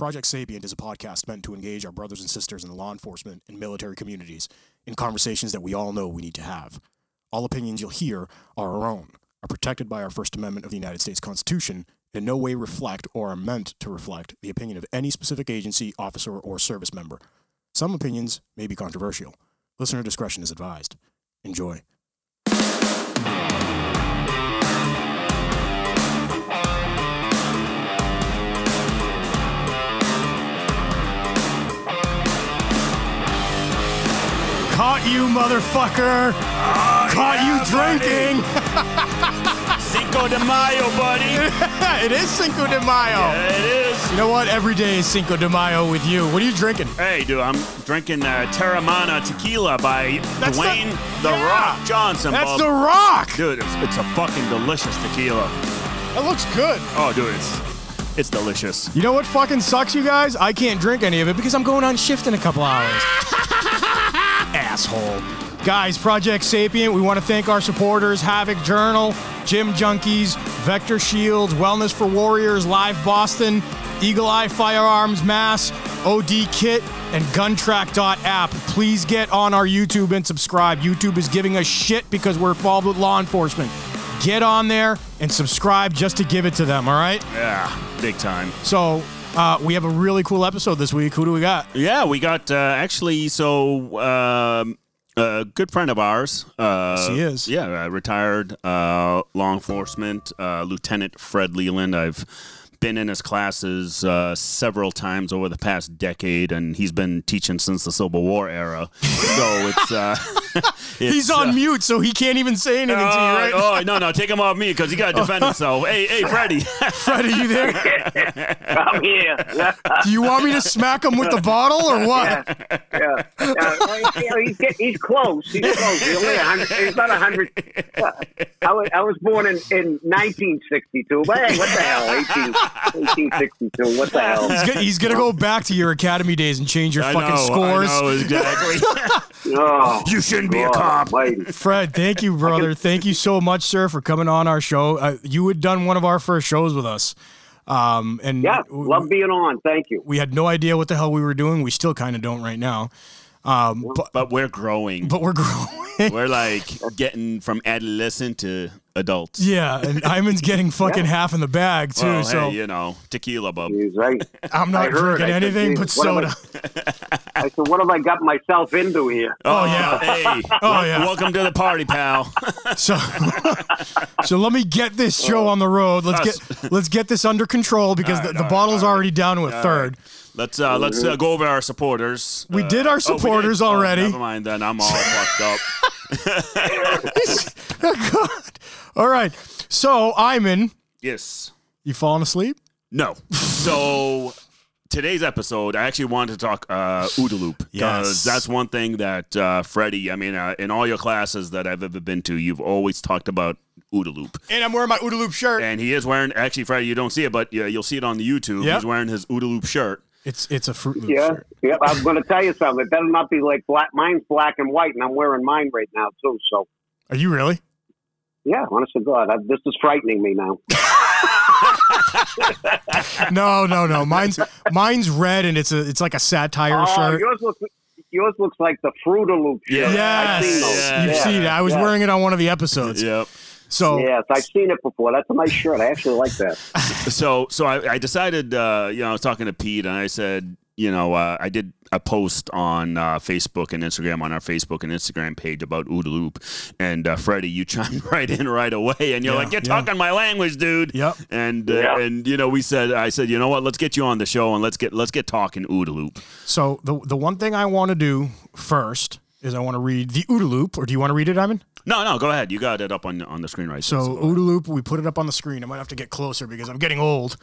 Project Sapient is a podcast meant to engage our brothers and sisters in law enforcement and military communities in conversations that we all know we need to have. All opinions you'll hear are our own, are protected by our First Amendment of the United States Constitution, and in no way reflect or are meant to reflect the opinion of any specific agency, officer, or service member. Some opinions may be controversial. Listener discretion is advised. Enjoy. Caught you, motherfucker! Caught you drinking! Cinco de Mayo, buddy. it is Cinco de Mayo. it is. You know what? Every day is Cinco de Mayo with you. What are you drinking? Hey, dude, I'm drinking uh, Teremana tequila by That's Dwayne the, yeah. Rock Johnson. That's the rock. Dude, it's, it's a fucking delicious tequila. That looks good. Oh, dude, it's it's delicious. You know what fucking sucks, you guys? I can't drink any of it because I'm going on shift in a couple hours. Asshole. Guys, Project Sapient, we want to thank our supporters Havoc Journal, Gym Junkies, Vector Shields, Wellness for Warriors, Live Boston, Eagle Eye Firearms Mass, OD Kit, and Guntrack.app. Please get on our YouTube and subscribe. YouTube is giving us shit because we're involved with law enforcement. Get on there and subscribe just to give it to them, all right? Yeah, big time. So uh, we have a really cool episode this week. Who do we got? Yeah, we got uh, actually so um, a good friend of ours. Uh, he is. Yeah, uh, retired uh, law enforcement uh, Lieutenant Fred Leland. I've been in his classes uh, several times over the past decade, and he's been teaching since the Civil War era. so it's, uh, it's He's on uh, mute, so he can't even say anything to you, Oh, right? oh, no, no, take him off me because he got to defend himself. Hey, hey, Freddie. Fred, are you there? I'm here. Yeah, Do you want me to smack him with the bottle or what? yeah. yeah. Well, you know, he's, get, he's close. He's close. He's only a hundred. He's not a hundred. I was, I was born in, in 1962. But hey, what the hell? 18, 1862. What the hell? He's, go- he's gonna go back to your academy days and change your I fucking know, scores. I know, exactly. Oh, you shouldn't be a cop. almighty. Fred, thank you, brother. Thank you so much, sir, for coming on our show. Uh, you had done one of our first shows with us, um, and Yeah, w- love being on. Thank you. we had no idea what the hell we were doing. We still kind of don't right now, um, but But we're growing. but we're growing. We're like getting from adolescent to adults. yeah, and Iman's getting fucking half in the bag too. Well, so hey, you know, tequila bub. He's right. I'm not heard, drinking I said, anything but "Geez, what soda. I said, what have I got myself into here? Oh, yeah. Hey, Oh, yeah. welcome to the party, pal. So, so let me get this show on the road. Let's Us. get let's get this under control because All the, the bottle's all right. already down to a All third. Let's uh, let's uh, go over our supporters. We Uh, did our oh, did? supporters Oh, already. never mind then. I'm all fucked up. Oh, God. All right. So, Iman, Yes. you falling asleep? No. So today's episode, I actually wanted to talk uh, OODA loop because Yes. that's one thing that uh, Freddie. I mean, uh, in all your classes that I've ever been to, you've always talked about OODA loop. And I'm wearing my OODA loop shirt. And he is wearing. Actually, Freddie, you don't see it, but yeah, you'll see it on the YouTube. Yep. He's wearing his OODA loop shirt. It's it's a fruit loop Yeah, shirt. yeah. I'm going to tell you something. It better not be like black. Mine's black and white, and I'm wearing mine right now too. So, Are you really? yeah, honest to God, I, this is frightening me now. No, no, no. Mine's mine's red and it's a it's like a satire oh, shirt. yours looks yours looks like the Fruit of Loop. Yeah. shirt. Yes, I've seen those. Yeah. you've yeah. seen it. I was yeah. wearing it on one of the episodes. Yep. So Yes, I've seen it before. That's a nice shirt. I actually like that. So so I, I decided. Uh, you know, I was talking to Pete, and I said, you know, uh, I did a post on uh, Facebook and Instagram on our Facebook and Instagram page about OODA loop, and uh, Freddie, you chimed right in right away, and you're Yeah, like, you're yeah. talking my language, dude. Yep. And uh, Yeah. and you know, we said, I said, you know what? Let's get you on the show, and let's get let's get talking OODA loop. so the the one thing I want to do first is I want to read the OODA loop, or do you want to read it, Iman? No, no, go ahead. You got it up on on the screen right So there. OODA loop, we put it up on the screen. I might have to get closer because I'm getting old.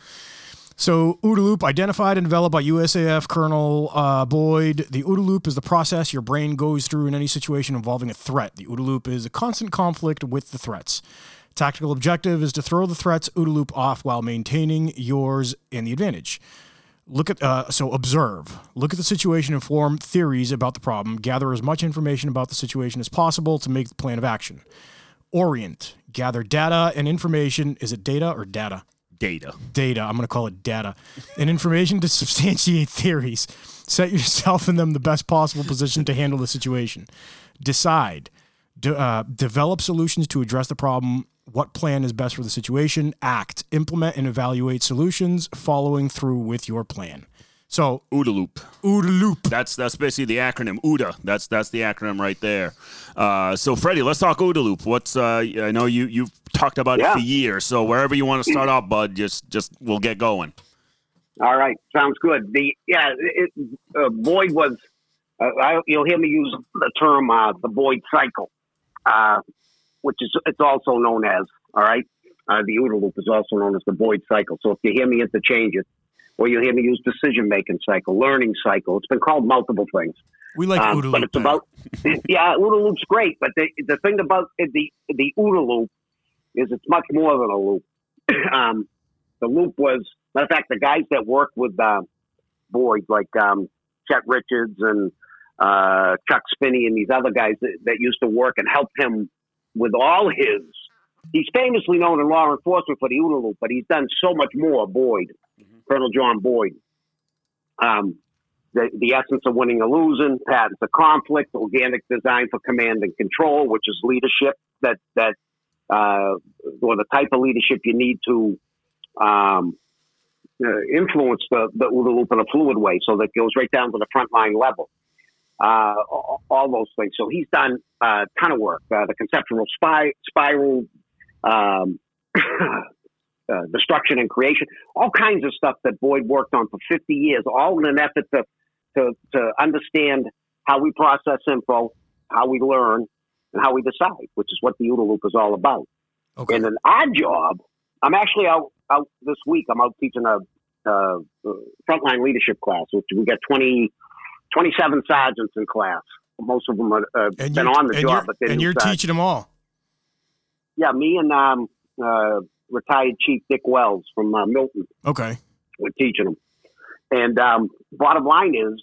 So OODA loop, identified and developed by USAF Colonel uh, Boyd. The OODA loop is the process your brain goes through in any situation involving a threat. The OODA loop is a constant conflict with the threats. Tactical objective is to throw the threat's OODA loop off while maintaining yours and the advantage. Look at uh, so observe. Look at the situation and form theories about the problem. Gather as much information about the situation as possible to make the plan of action. Orient. Gather data and information. Is it data or data? Data. data. I'm going to call it data and information to substantiate theories. Set yourself in them the best possible position to handle the situation. Decide. De- uh, develop solutions to address the problem. What plan is best for the situation? Act. Implement and evaluate solutions, following through with your plan. So, OODA loop. OODA loop. That's that's basically the acronym OODA. That's that's the acronym right there. Uh, so Freddie, let's talk OODA loop. What's uh, I know you you've talked about Yeah. it for years. So wherever you want to start off, bud, just just we'll get going. All right, sounds good. The yeah, it, uh, Boyd was. Uh, I, you'll hear me use the term uh, the Boyd cycle, uh, which is it's also known as. All right, uh, the OODA loop is also known as the Boyd cycle. So if you hear me interchange it, or you hear me use decision making cycle, learning cycle, it's been called multiple things. We like Um, OODA but it's about yeah, OODA loop's great, but the the thing about the the OODA loop is it's much more than a loop. um, the loop was matter of fact, the guys that worked with uh, Boyd, like um, Chet Richards and uh, Chuck Spinney and these other guys that, that used to work and help him with all his. He's famously known in law enforcement for the OODA loop, but he's done so much more. Boyd, Colonel John Boyd. Um, the, the essence of winning or losing, patterns of conflict, organic design for command and control, which is leadership that that uh, or the type of leadership you need to um, uh, influence the, the OODA loop in a fluid way, so that goes right down to the frontline level. Uh, all, those things. So he's done a ton of work. Uh, the conceptual spy, spiral, um, uh, destruction and creation, all kinds of stuff that Boyd worked on for 50 years, all in an effort to to, to understand how we process info, how we learn, and how we decide, which is what the OODA loop is all about. okay. And an odd job, I'm actually out, out this week. I'm out teaching a, uh frontline leadership class, which we got 20, 27 sergeants in class. Most of them have uh, been on the job, but they and you're start. teaching them all. Yeah, me and um, uh, retired Chief Dick Wells from uh, Milton Okay. we're teaching them. And um, bottom line is,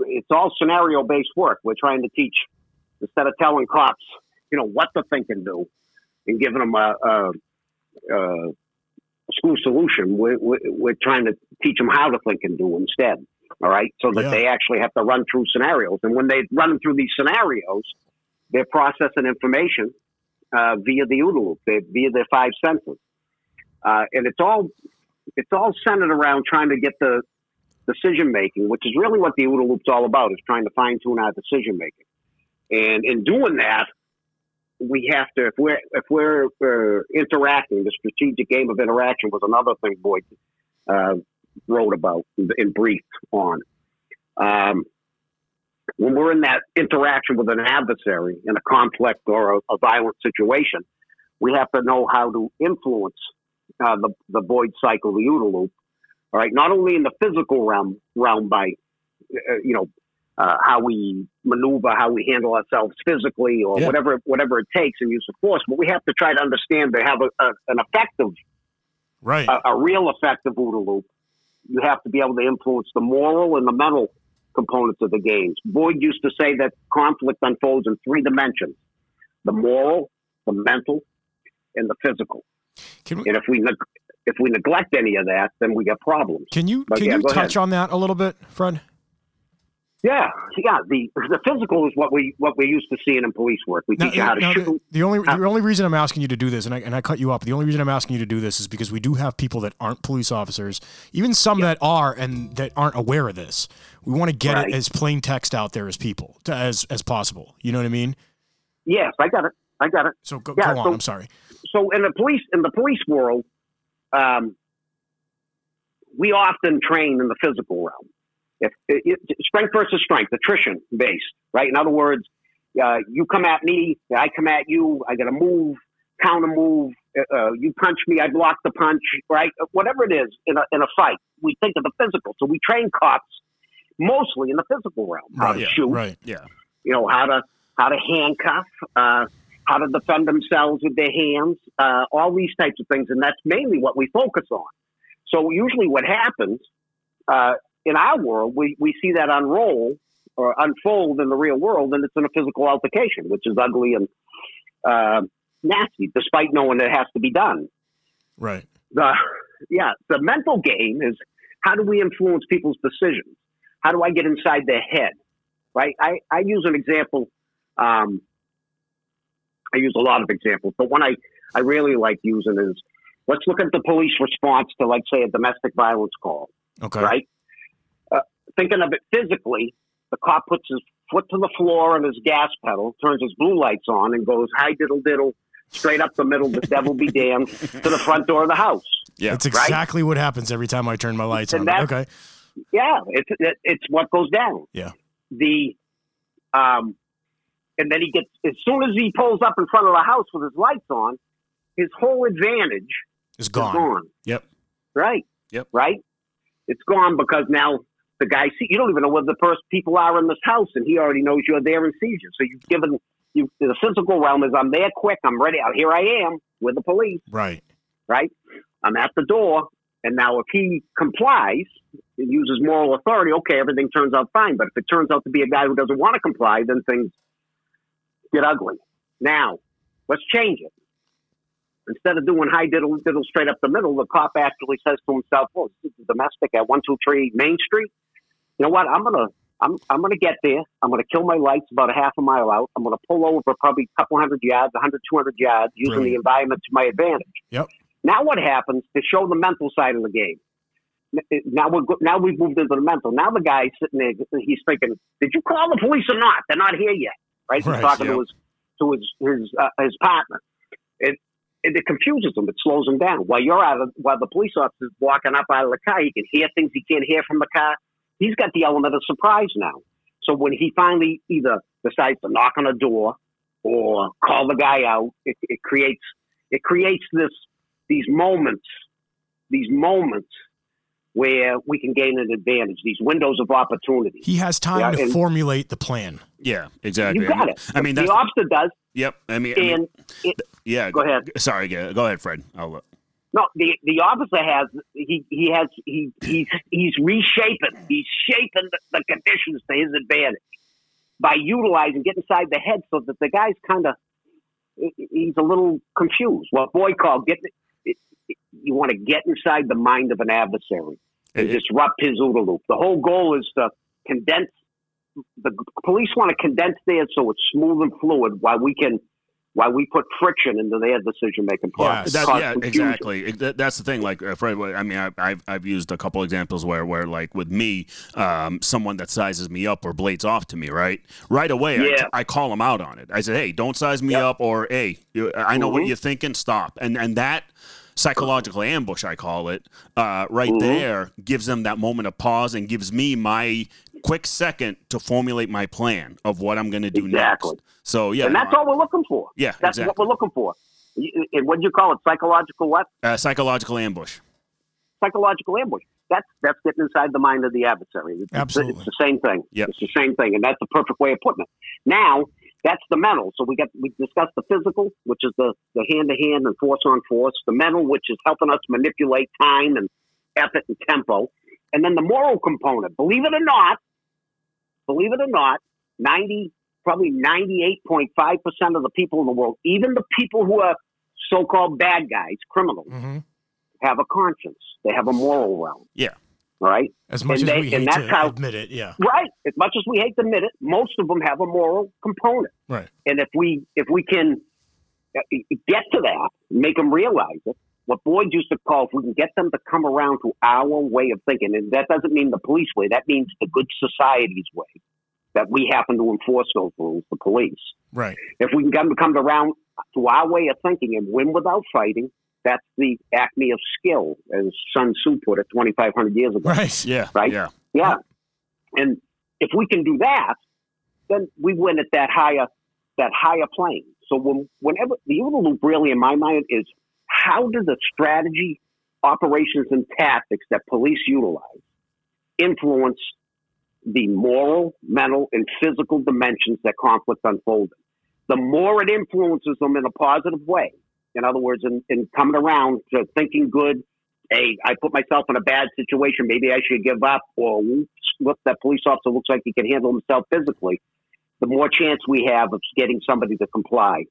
it's all scenario based work. We're trying to teach instead of telling cops, you know, what to think and do, and giving them a, a, a school solution. We're, we're, we're trying to teach them how to think and do instead. All right, so that Yeah. they actually have to run through scenarios, and when they run through these scenarios, they're processing information uh, via the OODA loop, they, via their five senses, uh, and it's all it's all centered around trying to get the decision making, which is really what the OODA loop's all about, is trying to fine tune our decision making. And in doing that, we have to if we're if we're uh, interacting, the strategic game of interaction was another thing Boyd uh, wrote about and briefed on. Um, when we're in that interaction with an adversary in a conflict or a, a violent situation, we have to know how to influence uh, the the Boyd cycle, the OODA loop. All right, not only in the physical realm, realm by uh, you know uh, how we maneuver, how we handle ourselves physically, or Yeah. whatever whatever it takes, and use of force. But we have to try to understand to have a, a, an effective, Right. a, a real effective OODA loop. You have to be able to influence the moral and the mental components of the games. Boyd used to say that conflict unfolds in three dimensions: the moral, the mental, and the physical. Can we, And if we neg- if we neglect any of that, then we get problems. can you But can yeah, you touch on that a little bit, Fred? Yeah, yeah. The the physical is what we what we're used to seeing in police work. We teach you how to now, the, shoot. the only how- the only reason I'm asking you to do this, and I and I cut you up. The only reason I'm asking you to do this is because we do have people that aren't police officers, even some that are, and that aren't aware of this. We want to get Right. it as plain text out there as people to, as as possible. You know what I mean? Yes, I got it. I got it. So go, Yeah, go on. so- I'm sorry. So in the police in the police world, um, we often train in the physical realm. If it, it, strength versus strength, attrition based, right? In other words, uh, you come at me, I come at you. I got to move, counter move. Uh, uh, you punch me, I block the punch, right? Whatever it is in a in a fight, we think of the physical. So we train cops mostly in the physical realm, how to yeah, shoot, right. Yeah. you know how to how to handcuff, uh, how to defend themselves with their hands, uh, all these types of things, and that's mainly what we focus on. So usually, what happens uh, in our world, we we see that unroll or unfold in the real world, and it's in a physical altercation, which is ugly and uh, nasty, despite knowing it has to be done Right. the yeah, the mental game is how do we influence people's decisions? How do I get inside their head? Right? I, I use an example. Um, I use a lot of examples, but one I, I really like using is let's look at the police response to, like, say, a domestic violence call. Okay. Right? Thinking of it physically, the cop puts his foot to the floor and his gas pedal, turns his blue lights on, and goes, hi diddle diddle, straight up the middle, the devil be damned, to the front door of the house. Yeah. That's exactly what happens every time I turn my lights And on. Okay. Yeah, it's it, it's what goes down. Yeah. The um, and then he gets as soon as he pulls up in front of the house with his lights on, his whole advantage is gone. gone. Yep. Right. Yep. Right. It's gone because now the guy see you don't even know where the first people are in this house, and he already knows you're there and sees you. So you've given you the physical realm is I'm there quick, I'm ready. Out here I am with the police. Right. right? I'm at the door, and now if he complies and uses moral authority, okay, everything turns out fine. But if it turns out to be a guy who doesn't want to comply, then things get ugly. Now, let's change it. Instead of doing high diddle diddle straight up the middle, the cop actually says to himself, "Oh, this is domestic at one two three Main Street. You know what? I'm gonna I'm I'm gonna get there. I'm gonna kill my lights about a half a mile out. I'm gonna pull over probably a couple hundred yards, 100, 200 yards, using the environment to my advantage. Yep. Now what happens to show the mental side of the game? Now we're now we've moved into the mental. Now the guy's sitting there, he's thinking, "Did you call the police or not? They're not here yet." Right? Right, He's talking yep. to his to his his uh, his partner. It, it it confuses him. It slows him down. While you're out of while the police officer's walking up out of the car, he can hear things he can't hear from the car. He's got the element of surprise now. So when he finally either decides to knock on a door or call the guy out, it, it creates it creates this these moments, these moments where we can gain an advantage, these windows of opportunity. He has time Yeah, to and- formulate the plan. Yeah. Exactly. You got it. I mean, the that's officer does, yep. I mean, I mean, it, yeah. go ahead. Sorry. Go go ahead, Fred. I'll. uh, No, the the officer has he he has he he's he's reshaping he's shaping the, the conditions to his advantage by utilizing get inside the head so that the guy's kind of he's a little confused. What Boyd called get you want to get inside the mind of an adversary and disrupt his OODA loop. The whole goal is to condense. The police want to condense theirs so it's smooth and fluid, while we can, while we put friction into their decision making process. Yes. That, yeah, confusion. exactly. It- that's the thing. Like uh, Fred, I mean, I, I've I've used a couple examples where where like with me, um, someone that sizes me up or blades off to me, right, right away, Yeah. I, I call them out on it. I said, hey, don't size me Yep. up, or hey, you- I know what Mhm. you're thinking. Stop. And and that psychological ambush, I call it, uh, right Mhm. there gives them that moment of pause and gives me my quick second to formulate my plan of what I'm going to do Exactly. next. So yeah, and that's no, all we're looking for. Yeah, that's exactly. what we're looking for. And what do you call it? Psychological what? uh, psychological ambush. Psychological ambush. That's that's getting inside the mind of the adversary. It's, Absolutely. it's the same thing. Yep. It's the same thing, and that's the perfect way of putting it. Now that's the mental. So we got we discussed the physical, which is the the hand to hand and force on force. The mental, which is helping us manipulate time and effort and tempo, and then the moral component. Believe it or not, believe it or not, ninety probably ninety eight point five percent of the people in the world, even the people who are so called bad guys, criminals, hmm have a conscience. They have a moral realm. Yeah. Right? As much And as they- we and hate that's to how- admit it, yeah. Right. As much as we hate to admit it, most of them have a moral component. Right. And if we if we can uh, get to that, make them realize it. What Boyd used to call, if we can get them to come around to our way of thinking, and that doesn't mean the police way. That means the good society's way. That we happen to enforce those rules, the police. Right. If we can get them to come around to our way of thinking and win without fighting, that's the acme of skill, as Sun Tzu put it 2,500 years ago. Right. Yeah. Right? Yeah. Yeah. And if we can do that, then we win at that higher that higher plane. So when, whenever the OODA loop really in my mind is how do the strategy, operations, and tactics that police utilize influence the moral, mental, and physical dimensions that conflict unfolds in? The more it influences them in a positive way, in other words, in, in coming around to thinking good, hey, I put myself in a bad situation. Maybe I should give up. Or look, that police officer looks like he can handle himself physically. The more chance we have of getting somebody to comply.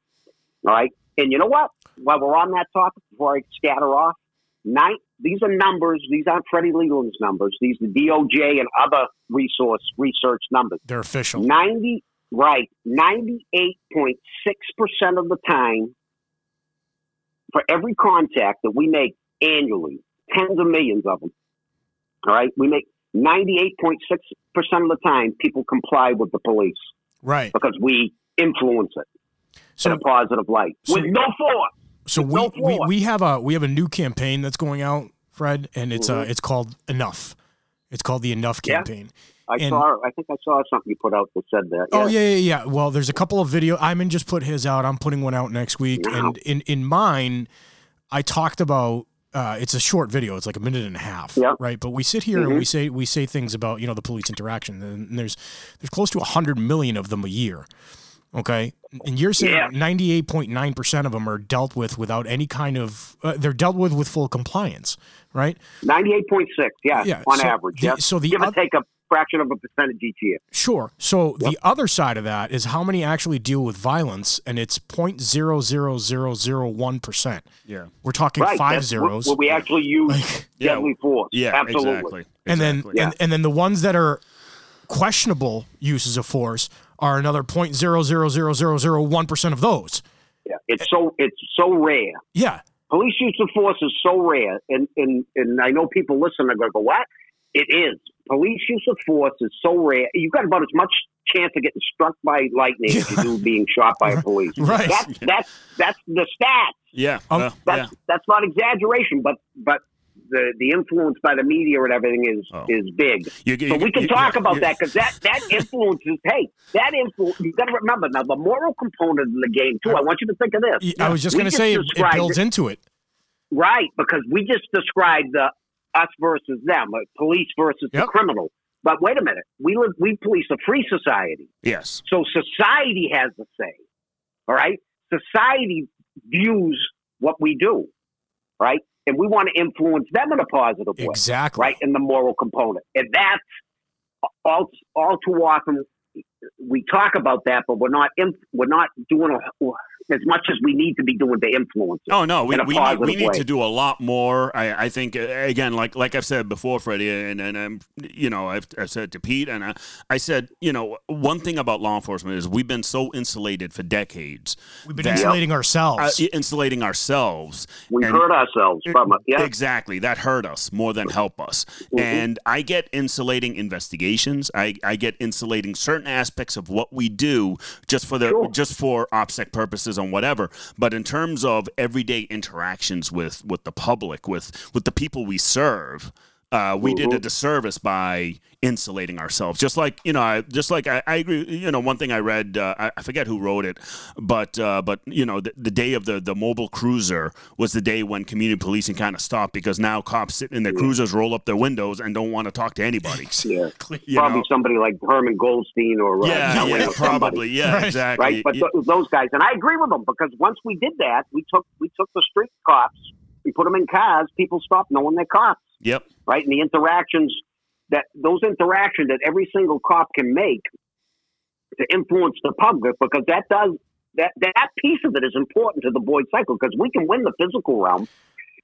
All right. And you know what? While we're on that topic, before I scatter off, nine, these are numbers. These aren't Freddie Leland's numbers. These are DOJ and other resource research numbers. They're official. Ninety right, ninety eight point six percent of the time, for every contact that we make annually, tens of millions of them. All right, we make ninety eight point six percent of the time people comply with the police Right. because we influence it in a positive light So- with no force. so with we, no we force. we have a we have a new campaign that's going out, Fred, and it's uh Mhm. it's called Enough. It's called the Enough campaign. Yeah. I and- saw. I think I saw something you put out that said that. Oh yeah, yeah, yeah. Well, there's a couple of video. Iman just put his out. I'm putting one out next week, Wow. and in in mine, I talked about. Uh, it's a short video. It's like a minute and a half, Yep. right? But we sit here and Mhm. we say we say things about you know the police interaction, and there's there's close to hundred million of them a year. Okay, and you're saying Yeah. ninety eight point nine percent of them are dealt with without any kind of uh, they're dealt with with full compliance, right? Ninety-eight point six. Yeah, Yeah, on so average. the- yeah. so the give or oth- take a fraction of a percentage each year. Sure. So the other side of that is how many actually deal with violence, and it's point zero zero zero zero one percent. Yeah. We're talking Right. five that's zeros, Where we actually use Like- Yeah, deadly force. Yeah, absolutely. exactly. and then Exactly. and, and then the ones that are questionable uses of force are another point zero zero zero zero zero one percent of those. Yeah. It's so it's so rare. Yeah. Police use of force is so rare, and and and I know people listen and go, "Go what?" It is. Police use of force is so rare. You've got about as much chance of getting struck by lightning as you do being shot by a police. Right. That's that's that's the stats. Yeah. Um, That's yeah. that's not exaggeration, but but the the influence by the media and everything is Oh. is big. You, you, So we can you- talk yeah, about you- that because that that influences. hey, that influence. You got to remember now the moral component of the game too. I want you to think of this. I was just going to say it, it described builds into it. Right, because we just described the us versus them, uh, police versus the criminal. But wait a minute, we live, we police a free society, Yes. so society has the say. All right, society views what we do, right, and we want to influence them in a positive way, Exactly. right, in the moral component, and that's all all too often we talk about that, but we're not in, we're not doing a, as much as we need to be doing to influence it. Oh no, we, we need, we need to do a lot more. I, I think uh, again, like like I've said before, Freddie, and and I'm you know I've, I've said to Pete, and I, I said you know one thing about law enforcement is we've been so insulated for decades, We've been that- insulating uh, ourselves. insulating ourselves. We and- hurt ourselves from it. Yeah. Exactly. That hurt us more than help us. And I get insulating investigations. I, I get insulating certain aspects of what we do just for the Sure. just for OPSEC purposes and whatever. But in terms of everyday interactions with with the public, with with the people we serve, uh, we did a disservice by insulating ourselves. Just like you know, I, just like I, I agree. You know, one thing I read, uh, I, I forget who wrote it, but uh, but you know, the, the day of the the mobile cruiser was the day when community policing kind of stopped because now cops sit in their cruisers, roll up their windows, and don't want to talk to anybody. Yeah. You Probably know? somebody like Herman Goldstein or uh, Yeah, John yeah, Wayne somebody, probably, yeah, Right. exactly. right? But Yeah. th- those guys, and I agree with them because once we did that, we took we took the street cops, we put them in cars. People stopped knowing they're cops, yep, right? And the interactions that those interactions that every single cop can make to influence the public because that does that that piece of it is important to the Boyd cycle because we can win the physical realm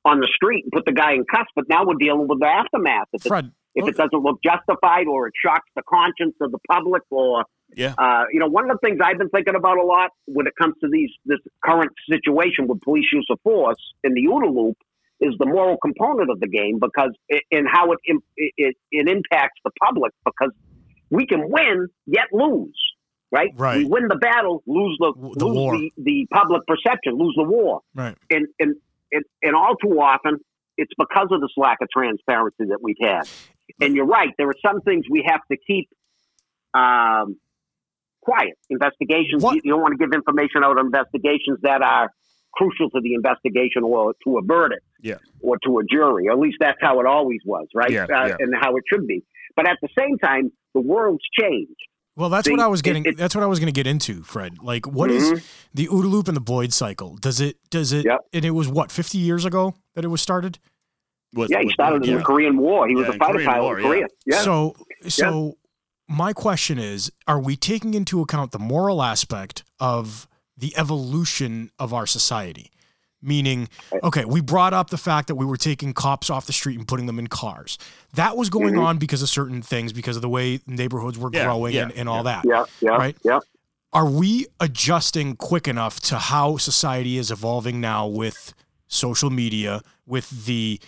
on the street and put the guy in cuffs, but now we're dealing with the aftermath. If, it, Fred, if it doesn't look justified or it shocks the conscience of the public or yeah, uh, you know, one of the things I've been thinking about a lot when it comes to these this current situation with police use of force in the OODA loop is the moral component of the game because it, and how it, it it impacts the public because we can win yet lose, right? Right. We win the battle, lose the, the lose war. The, the public perception, lose the war, right. and and and, and all too often it's because of this lack of transparency that we've had. And you're right, there are some things we have to keep um, quiet. Investigations, What- you, you don't want to give information out on investigations that are crucial to the investigation or to a verdict Yeah. or to a jury. Or at least that's how it always was, right? Yeah, uh, yeah. And how it should be. But at the same time, the world's changed. Well, that's See, what I was getting. it- that's what I was going to get into, Fred. Like, what is Mhm. the OODA loop and the Boyd cycle? Does it? Does it? Yep. And it was what fifty years ago that it was started. With- Yeah, he with- started in yeah. the Korean War. He was a fighter Korean pilot War, in Korea. Yeah. So, so my question is: Are we taking into account the moral aspect of the evolution of our society? Meaning, okay, we brought up the fact that we were taking cops off the street and putting them in cars. That was going on because of certain things, because of the way neighborhoods were Yeah, growing yeah, and, and all that. Yeah, yeah, Right. yeah. Are we adjusting quick enough to how society is evolving now with social media, with the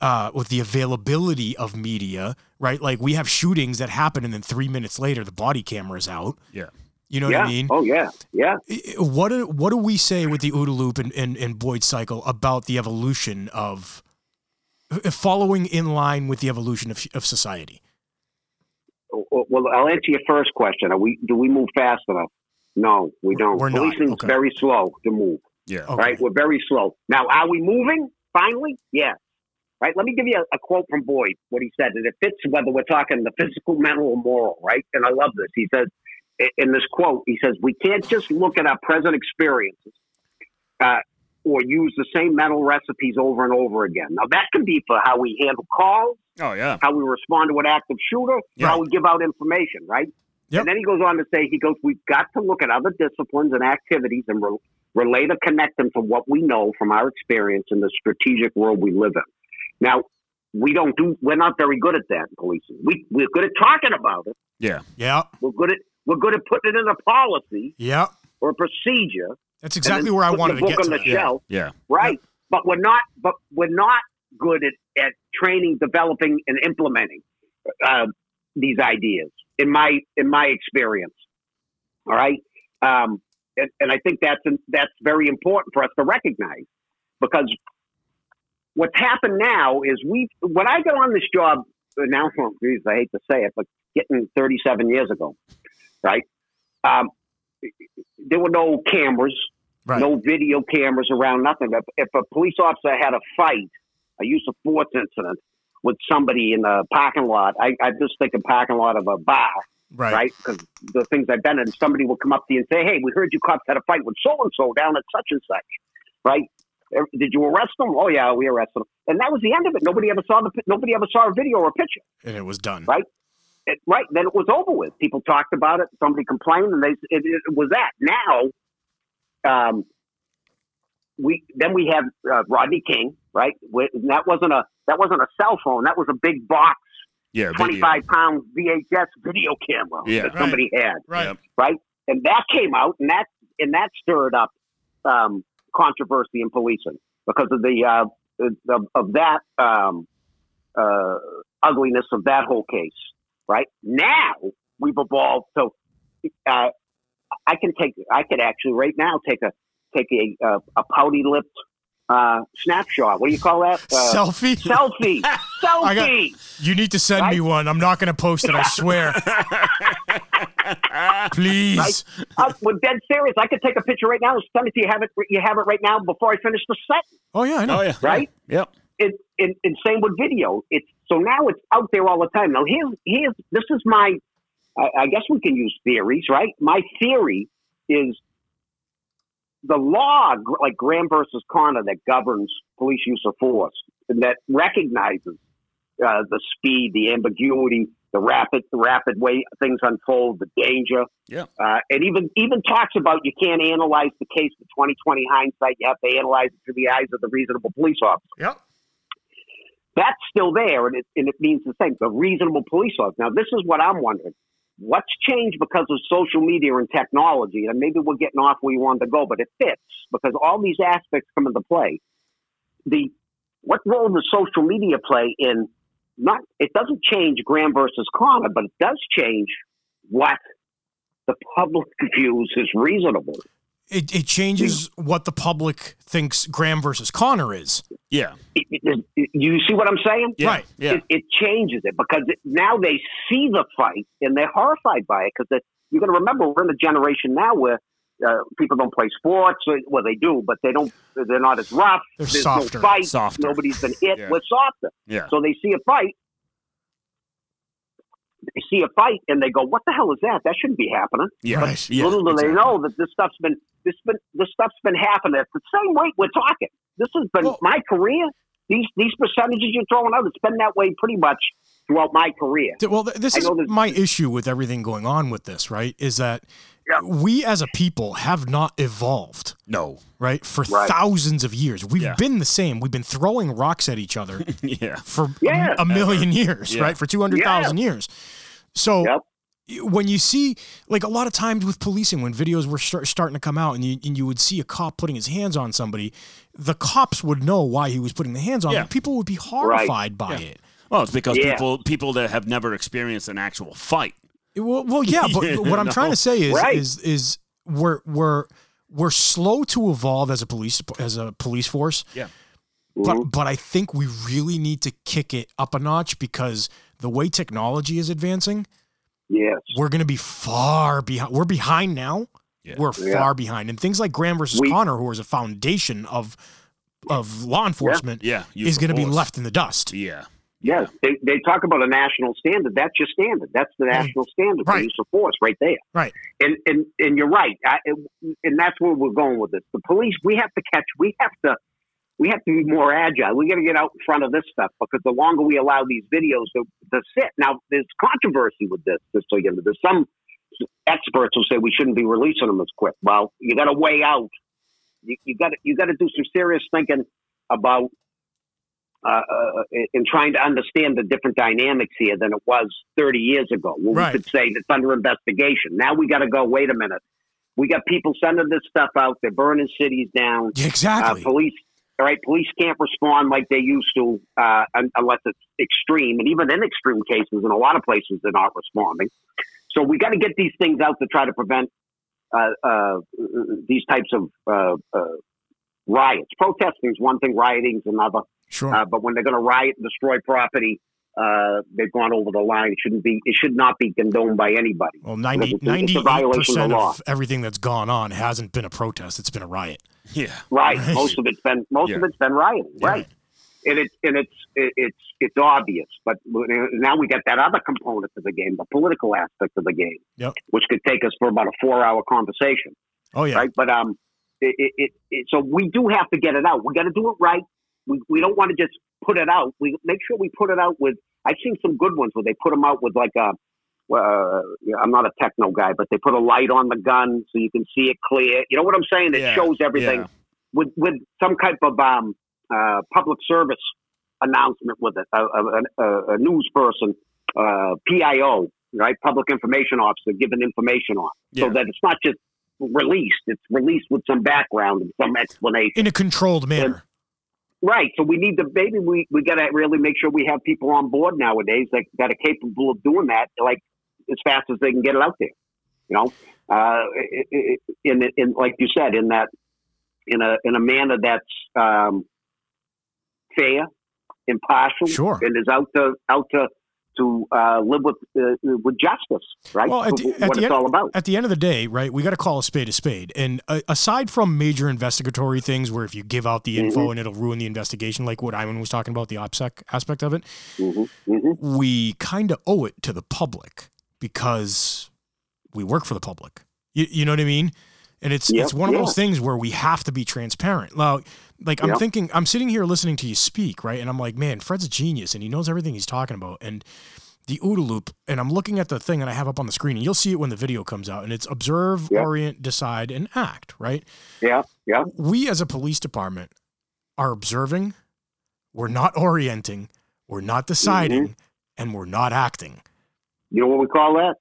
uh, with the availability of media, right? Like we have shootings that happen, and then three minutes later, the body camera is out. Yeah. You know yeah. what I mean? Oh yeah, yeah. What do, what do we say with the OODA loop and, and, and Boyd cycle about the evolution of uh, following in line with the evolution of, of society? Well, I'll answer your first question. Are we do we move fast enough? No, we don't. We're not. Policing's Okay. very slow to move. Yeah. Okay. Right, we're very slow. Now, are we moving finally? Yeah. Right. Let me give you a, a quote from Boyd. What he said, and it fits whether we're talking the physical, mental, or moral. Right. And I love this. He says i- in this quote, he says, "We can't just look at our present experiences." Uh, or use the same mental recipes over and over again. Now that can be for how we handle calls, Oh yeah. how we respond to an active shooter, Yeah. how we give out information, right? Yep. And then he goes on to say, he goes, we've got to look at other disciplines and activities and re- relate or connect them to what we know from our experience in the strategic world we live in. Now, we don't do, we're not very good at that in policing. We, we're good at talking about it. Yeah. Yeah. We're good at, we're good at putting it in a policy Yeah. or a procedure. That's exactly where I putting wanted the to book get on to. the that. shelf. Yeah. Right. But we're not. But we're not good at, at training, developing, and implementing uh, these ideas. In my in my experience, all right. Um, and, and I think that's that's very important for us to recognize because what's happened now is we. When I got on this job uh, now, geez, I hate to say it, but getting 37 years ago, right? Um, there were no cameras Right. no video cameras around, nothing. If, if a police officer had a fight, a use of force incident with somebody in the parking lot, I, I just think a parking lot of a bar, Right. right? Because the things I've been in, somebody will come up to you and say, "Hey, we heard you cops had a fight with so and so down at such and such, right? Er, Did you arrest them? Oh yeah, we arrested them." And that was the end of it. Nobody ever saw the nobody ever saw a video or a picture. And it was done. Right. It, right. Then it was over with. People talked about it. Somebody complained, and they it, it was that. Now, um, we then we have uh, Rodney King, right? Wh- and that wasn't a that wasn't a cell phone. That was a big box, Yeah. twenty video. five pound VHS video camera Yeah. that somebody had, Right. Right? And that came out, and that and that stirred up um, controversy in policing because of the uh, of, of that um, uh, ugliness of that whole case. Right now, we've evolved. So uh, I can take, I could actually right now take a take a a, a pouty lipped uh, snapshot. What do you call that? Uh, Selfie. selfie. Selfie. You need to send me one. I'm not going to post it. I swear. Please. Right? Uh, we're dead serious. I could take a picture right now and send it to you. Have it. You have it right now before I finish the set. Oh yeah, I know. Oh yeah. Right? Yep. it, it, and same with video. It's so now it's out there all the time. Now here's here's this is my. I, I guess we can use theories, right? My theory is the law, like Graham versus Connor, that governs police use of force, and that recognizes uh, the speed, the ambiguity, the rapid, the rapid way things unfold, the danger. Yeah. Uh, and even even talks about you can't analyze the case with 2020 hindsight. You have to analyze it through the eyes of the reasonable police officer Yep. That's still there, and it, and it means the same. The reasonable police officer. Now, this is what I'm wondering: what's changed because of social media and technology? And maybe we're getting off where you wanted to go, but it fits because all these aspects come into play. The what role does social media play in? Not it doesn't change Graham versus Connor, but it does change what the public views is reasonable. It, it changes what the public thinks Graham versus Connor is. Yeah. It- it- it- you see what I'm saying? Yeah. Right. Yeah. it, it changes it because it, now they see the fight and they're horrified by it because you're going to remember we're in a generation now where uh, people don't play sports. Well, they do, but they don't. They're not as rough. They're There's softer. no fight. Softer. Nobody's been hit. Yeah. We're softer. Yeah. So they see a fight. They see a fight and they go, "What the hell is that? That shouldn't be happening." Yeah. Right. Yeah. Little do they know that this stuff's been this been this stuff's been happening at the same rate we're talking. This has been Well- my career. These these percentages you're throwing out, it's been that way pretty much throughout my career. Well, this is my issue with everything going on with this, right? Is that Yeah. we as a people have not evolved, No. right, for Right. thousands of years. We've Yeah. been the same. We've been throwing rocks at each other Yeah. for a- Yeah. a, million years, Yeah. right? For 200,000 years. So Yep. when you see, like a lot of times with policing, when videos were start, starting to come out and you, and you would see a cop putting his hands on somebody, the cops would know why he was putting the hands on Yeah. People would be horrified by it. Well, it's because Yeah. people people that have never experienced an actual fight. Well, well yeah, but what I'm know? trying to say is, Right. is, is we're we're we're slow to evolve as a police as a police force. Yeah. But mm-hmm. but I think we really need to kick it up a notch because the way technology is advancing, Yes. we're going to be far behind. We're behind now. Yeah. We're Yeah. far behind, and things like Graham versus We- Connor, who is a foundation of of law enforcement, Yeah. use is going to be left in the dust. Yeah. Yes, they, they talk about a national standard. That's your standard. That's the national standard for Right. use of force, right there. Right. And and and you're right. I, and that's where we're going with this. The police, we have to catch. We have to. We have to be more agile. We got to get out in front of this stuff because the longer we allow these videos to, to sit. Now, there's controversy with this. Just so you know, there's some experts who say we shouldn't be releasing them as quick. Well, you got to weigh out. You, you got to you got to do some serious thinking about uh, uh, in trying to understand the different dynamics here than it was 30 years ago. When Right. we could say it's under investigation. Now we got to go. Wait a minute. We got people sending this stuff out. They're burning cities down. Uh, exactly. police, all right. Police can't respond like they used to uh, unless it's extreme, and even in extreme cases, in a lot of places, they're not responding. So we got to get these things out to try to prevent uh, uh, these types of uh, uh, riots. Protesting is one thing, rioting is another. sure. Uh, but when they're going to riot and destroy property, uh, they've gone over the line. It shouldn't be. It should not be condoned by anybody. well, 90, it's a- it's a violation of 98% the of everything that's gone on hasn't been a protest. It's been a riot. Yeah. Right. Right. Most of it's been most of it's been rioting. Yeah. Right. And it's and it's it's it's obvious. But now we got that other component to the game, the political aspect of the game, Yep. which could take us for about a four-hour conversation. Oh, yeah. Right. But um, it, it, it, it so we do have to get it out. We got to do it right. We we don't want to just put it out. We make sure we put it out with. I've seen some good ones where they put them out with like a. Uh, I'm not a techno guy, but they put a light on the gun so you can see it clear. You know what I'm saying? It Yeah, shows everything yeah. with with some type of um, uh, public service announcement with it, a, a, a, a news person, uh, PIO, right, public information officer, giving information on, Yeah. so that it's not just released; it's released with some background and some explanation. In a controlled manner. Right. So we need to maybe we we got to really make sure we have people on board nowadays that that are capable of doing that, like as fast as they can get it out there. You know, uh, in in like you said, in that in a in a manner that's um, fair, impartial, Sure. and is out to out to to uh, live with uh, with justice. Right. Well, at the- what at the it's end- all about. At the end of the day, right, we got to call a spade a spade. And uh, aside from major investigatory things where if you give out the info and it'll ruin the investigation, like what Ivan was talking about, the OPSEC aspect of it, hmm hmm we kind of owe it to the public because we work for the public. You, you know what I mean? And it's Yep, it's one of yeah. those things where we have to be transparent. Now, like I'm Yep. thinking, I'm sitting here listening to you speak, right? And I'm like, man, Fred's a genius and he knows everything he's talking about. And the OODA loop, and I'm looking at the thing that I have up on the screen, and you'll see it when the video comes out. And it's observe, Yep. orient, decide, and act, right? Yeah. Yeah. We as a police department are observing, we're not orienting, we're not deciding, Mm-hmm. and we're not acting. You know what we call that?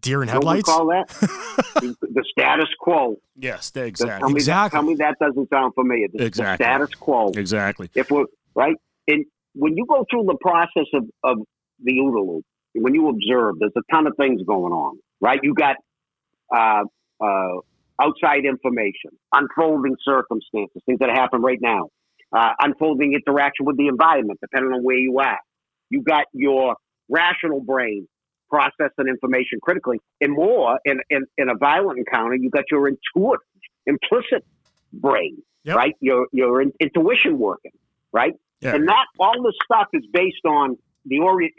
Deer in You know what we headlights? call that? the, the status quo. Yes, Just exactly. Tell me, Exactly. that, tell me that doesn't sound familiar. The, the Exactly. status quo. Exactly. If we're right, and when you go through the process of, of the OODA loop, when you observe, there's a ton of things going on. Right, you got uh, uh, outside information, unfolding circumstances, things that happen right now, uh, unfolding interaction with the environment, depending on where you are. You got your rational brain processing information critically, and more in, in, in a violent encounter, you got your intuitive, implicit brain, Yep. right? Your your in, intuition working, right? Yeah. And that all this stuff is based on the orient.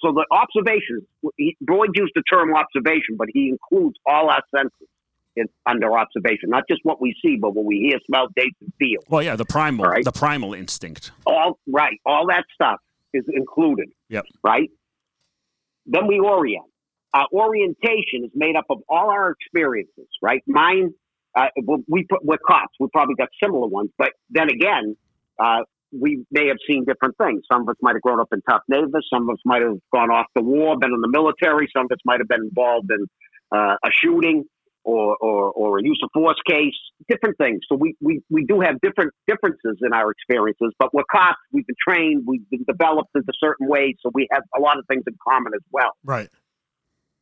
So the observations. He, Boyd used the term observation, but he includes all our senses in, under observation, not just what we see, but what we hear, smell, taste, and feel. Well, yeah, the primal, right. the primal instinct. All right, all that stuff is included. Yep. Right, then we orient. Our orientation is made up of all our experiences, right? Mine, uh, we put, we're cops. We probably got similar ones, but then again, uh, we may have seen different things. Some of us might have grown up in tough neighbors. Some of us might have gone off to war, been in the military. Some of us might have been involved in uh, a shooting or, or, or a use of force case, different things. So we, we, we do have different differences in our experiences, but we're cops. We've been trained. We've been developed in a certain way. So we have a lot of things in common as well. Right.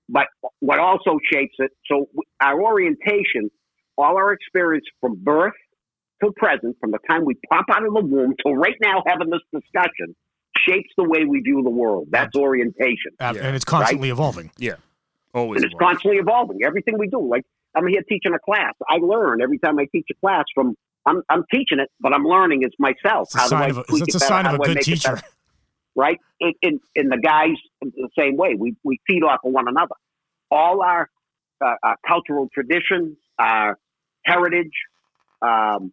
But what also shapes it, so our orientation, all our experience from birth till present, from the time we pop out of the womb till right now having this discussion, shapes the way we view the world. That's orientation. And it's constantly evolving. Yeah. Always. And it's evolving. constantly evolving. Everything we do, like I'm here teaching a class. I learn every time I teach a class from I'm I'm teaching it, but I'm learning as myself. It's a How do sign of a, it's it a sign of a good teacher. right? In, in, in the guys the same way. We, we feed off of one another. All our, uh, our cultural traditions, our heritage, um,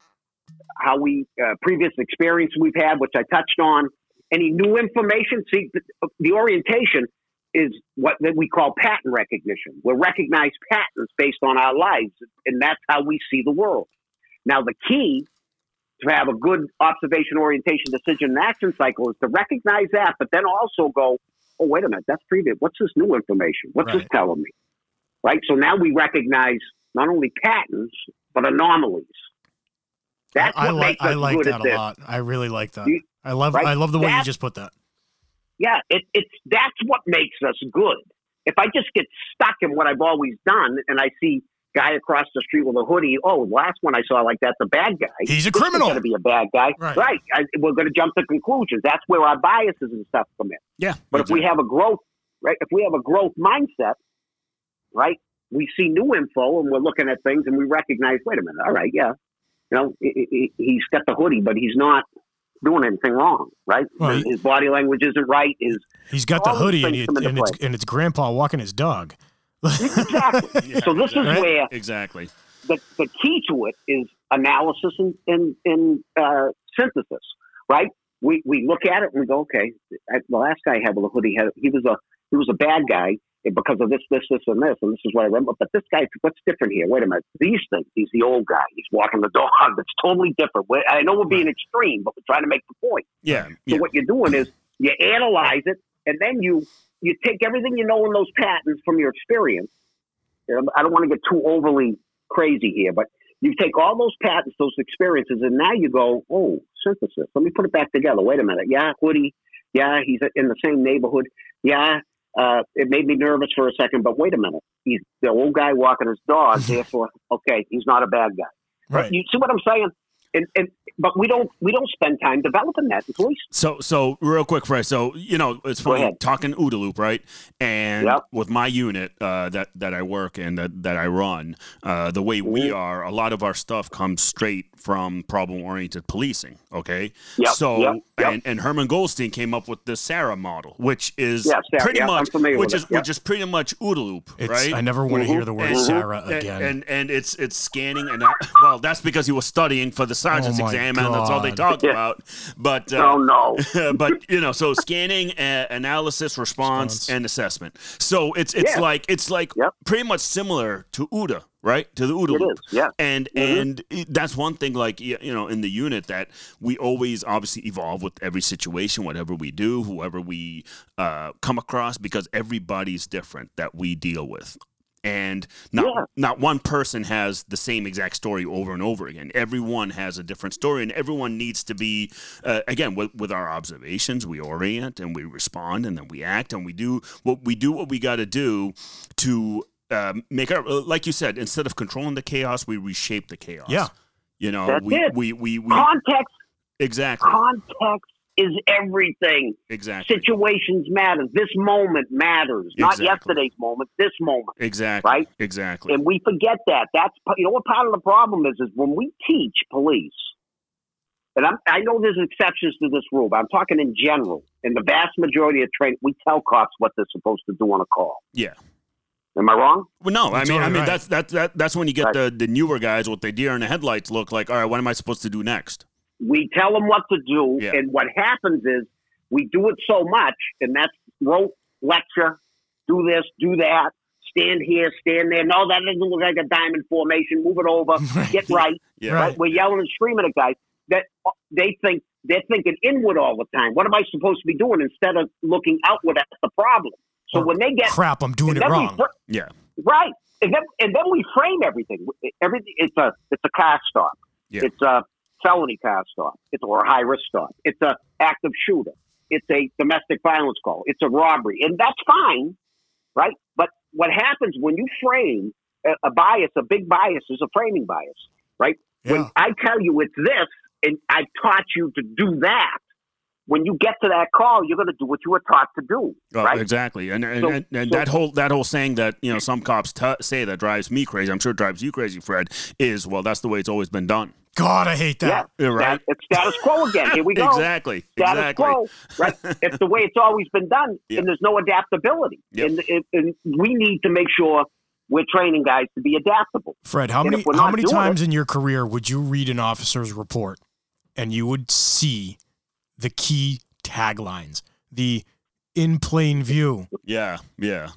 how we, uh, previous experience we've had, which I touched on, any new information. See, the, the orientation is what that we call pattern recognition. We recognize patterns based on our lives, and that's how we see the world. Now, the key to have a good observation, orientation, decision, and action cycle is to recognize that, but then also go, oh, wait a minute, that's previous. What's this new information? What's this Right. telling me? Right? So now we recognize not only patterns, but anomalies. That's I what like makes us I like good that at a this. lot. I really like that. You- I love right? I love the way you just put that. Yeah, it, it's that's what makes us good. If I just get stuck in what I've always done and I see guy across the street with a hoodie, oh, last one I saw like that's a bad guy. He's a This is criminal. going to be a bad guy, Right. I, we're going to jump to conclusions. That's where our biases and stuff come in. Yeah. But if we have a growth, right? If we have a growth mindset, right? We see new info and we're looking at things and we recognize, wait a minute, all right, yeah, you know, he- he- he's got the hoodie, but he's not doing anything wrong, right? Well, his, his body language isn't right. His He's got the hoodie and, it, and it's and it's grandpa walking his dog. exactly. Yeah, so this is where Exactly. the, the key to it is analysis and, and, and uh, synthesis, right? We, we look at it and we go, okay, I- the last guy had with a hoodie, had, he was a he was a bad guy because of this, this, this, and this, and this is what I remember. But this guy, what's different here? Wait a minute, these things. He's the old guy. He's walking the dog. That's totally different. we I know we're being extreme, but we're trying to make the point. Yeah. So yeah. what you're doing is you analyze it, and then you you take everything you know in those patterns from your experience. I don't want to get too overly crazy here, but you take all those patterns, those experiences, and now you go, oh, synthesis. Let me put it back together. Wait a minute. Yeah, Woody. Yeah, he's in the same neighborhood. Yeah, uh, it made me nervous for a second, but wait a minute. He's the old guy walking his dog. therefore, okay, he's not a bad guy. Right. You see what I'm saying? And, and but we don't we don't spend time developing that in police. So, so real quick, Fred. So, you know, it's funny talking OODA loop, right? And Yep. with my unit uh, that that I work in, that that I run, uh, the way we Mm-hmm. are, a lot of our stuff comes straight from problem-oriented policing. Okay, Yep, so yep, yep. and and Herman Goldstein came up with the SARA model, which is Yeah, SARA, pretty yeah, much, familiar which is yep. which is pretty much OODA loop, It's, right? I never want to hear the word And- SARA again. And, and it's it's scanning and well, that's because he was studying for the sergeant's Oh my exam, and that's all they talk Yeah. about. But uh, Oh no. but you know, so scanning, uh, analysis, response, Response. and assessment. So it's it's Yeah. like it's like Yep. pretty much similar to OODA, right? To the OODA It loop. is, yeah. And Mhm. and that's one thing, like you know, in the unit that we always obviously evolve with every situation, whatever we do, whoever we uh, come across, because everybody's different that we deal with. And not Yeah. not one person has the same exact story over and over again. Everyone has a different story, and everyone needs to be uh, again with, with our observations. We orient and we respond, and then we act, and we do what we do what we got to do to um, make our uh, like you said. Instead of controlling the chaos, we reshape the chaos. Yeah. you know, That's we, it. we we we Context exactly context is everything. exactly Situations matter. This moment matters. Not Exactly. yesterday's moment, this moment. exactly Right? exactly And we forget that. That's you know what part of the problem is is when we teach police, and I'm, I know there's exceptions to this rule, but I'm talking in general. In the vast majority of training, we tell cops what they're supposed to do on a call. yeah. Am I wrong? Well, no, I That's mean, I mean right. that's that, that that's when you get Right. the the newer guys with the deer in the headlights look like. All right, what am I supposed to do next? We tell them what to do, Yeah. and what happens is we do it so much, and that's rote lecture, do this, do that, stand here, stand there. No, that doesn't look like a diamond formation. Move it over, get right. Yeah. Right. Right? We're yelling and screaming at guys that they think they're thinking inward all the time. What am I supposed to be doing instead of looking outward at the problem? So Or when they get Crap, I'm doing it wrong. fr- Yeah. right, and then and then we frame everything. Everything it's a it's a car stop. Yeah. It's a felony car stop. It's or a high risk stop. It's a active shooter. It's a domestic violence call. It's a robbery, and that's fine, right? But what happens when you frame a, a bias, a big bias, is a framing bias, right? When I tell you it's this, and I taught you to do that. When you get to that call, you're going to do what you were taught to do, Oh, right? Exactly, and and, So- and, and so- that whole that whole saying that you know some cops t- say that drives me crazy. I'm sure it drives you crazy, Fred. Is well, that's the way it's always been done. God, I hate that. Yeah, right. That- it's status quo again. Here we go. Exactly, Status exactly. quo, right? it's the way it's always been done, Yep. and there's no adaptability. Yep. And, and, and we need to make sure we're training guys to be adaptable. Fred, how And many how many doing times in your career would you read an officer's report and you would see the key taglines, the in plain view? Yeah, yeah.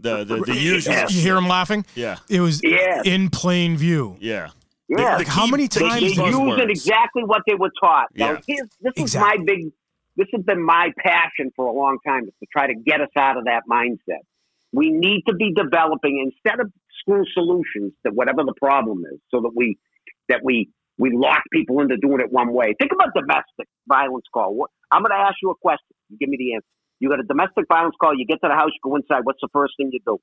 The the, the usual. Yeah. You hear him laughing? Yeah, It was Yeah. in plain view. yeah. Yeah, The- the How key- many the they, times they key those use it exactly what they were taught. Now, Yeah. here's, this is my big. This has been my passion for a long time is to try to get us out of that mindset. We need to be developing instead of school solutions to whatever the problem is, so that we that we we lock people into doing it one way. Think about domestic violence call. What, I'm going to ask you a question. You give me the answer. You got a domestic violence call. You get to the house. You go inside. What's the first thing you do?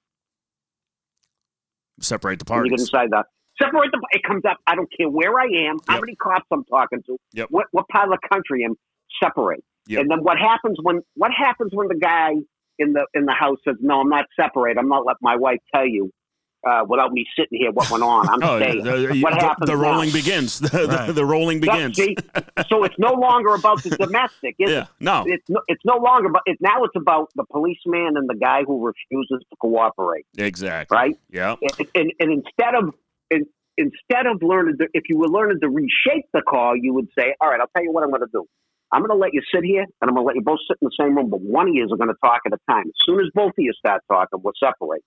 Separate the When you get inside the separate the. It comes up. I don't care where I am, how many cops I'm talking to, Yep. what what part of the country I'm. Separate. Yep. And then what happens when what happens when the guy in the in the house says, "No, I'm not separate. I'm not letting my wife tell you uh, without me sitting here what went on. I'm Oh, staying." the, the, what the- happens the now? rolling begins. The, Right. the, the rolling begins. see? so it's no longer about the domestic, is Yeah, it? no. It's no, it's no longer, but it, now it's about the policeman and the guy who refuses to cooperate, Exactly. right? Yeah. and, and, and instead of in, instead of learning to, if you were learning to reshape the call, you would say, "All right, I'll tell you what I'm going to do. I'm going to let you sit here, and I'm going to let you both sit in the same room, but one of you is going to talk at a time. As soon as both of you start talking, we'll separate,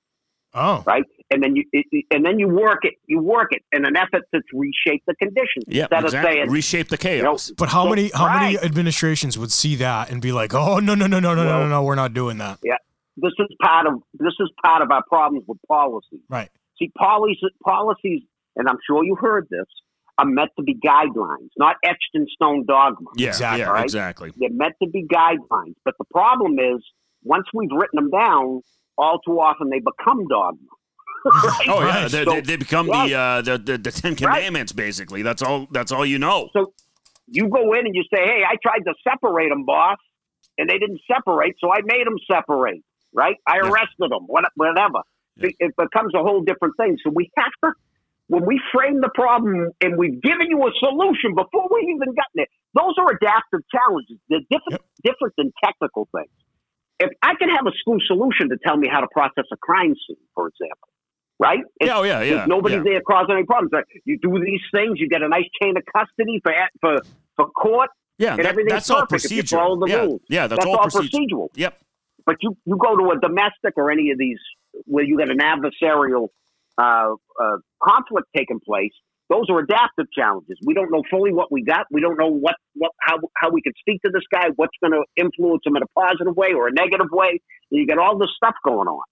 Oh. right? And then you it, it- and then you work it, you work it in an effort to reshape the conditions Yeah. instead Exactly. of saying, Reshape the you know, chaos. But how So- many how many administrations would see that and be like, "Oh, no, no, no, no, no, no, no, no, we're not doing that." Yeah, this is part of this is part of our problems with policy. Right. See, policies, policies, and I'm sure you heard this, are meant to be guidelines, not etched in stone dogma. Yeah. Exactly. Yeah. Right? Exactly. They're meant to be guidelines. But the problem is, once we've written them down, all too often they become dogma. Right? Oh yeah, Right. they, So- they, they become Right. the, uh, the the the Ten Commandments basically. That's all. That's all you know. So you go in and you say, "Hey, I tried to separate them, boss, and they didn't separate, so I made them separate." Right? I Yeah. arrested them. Whatever. Yeah. It, becomes a whole different thing. So we have to. When we frame the problem and we've given you a solution before we've even gotten it, those are adaptive challenges. They're different, different than technical things. If I can have a school solution to tell me how to process a crime scene, for example, right? Yeah. Oh yeah. Yeah. there's nobody yeah. there causing any problems. Like, you do these things, you get a nice chain of custody for for for court, Yeah. and that- everything's that's all perfect if you procedure. follow the yeah. rules. Yeah. That's, That's, all all procedure. procedural. Yep. But you you go to a domestic or any of these where you get an adversarial uh, uh, conflict taking place. Those are adaptive challenges. We don't know fully what we got. We don't know what, what how how we can speak to this guy. What's going to influence him in a positive way or a negative way. And you got all this stuff going on.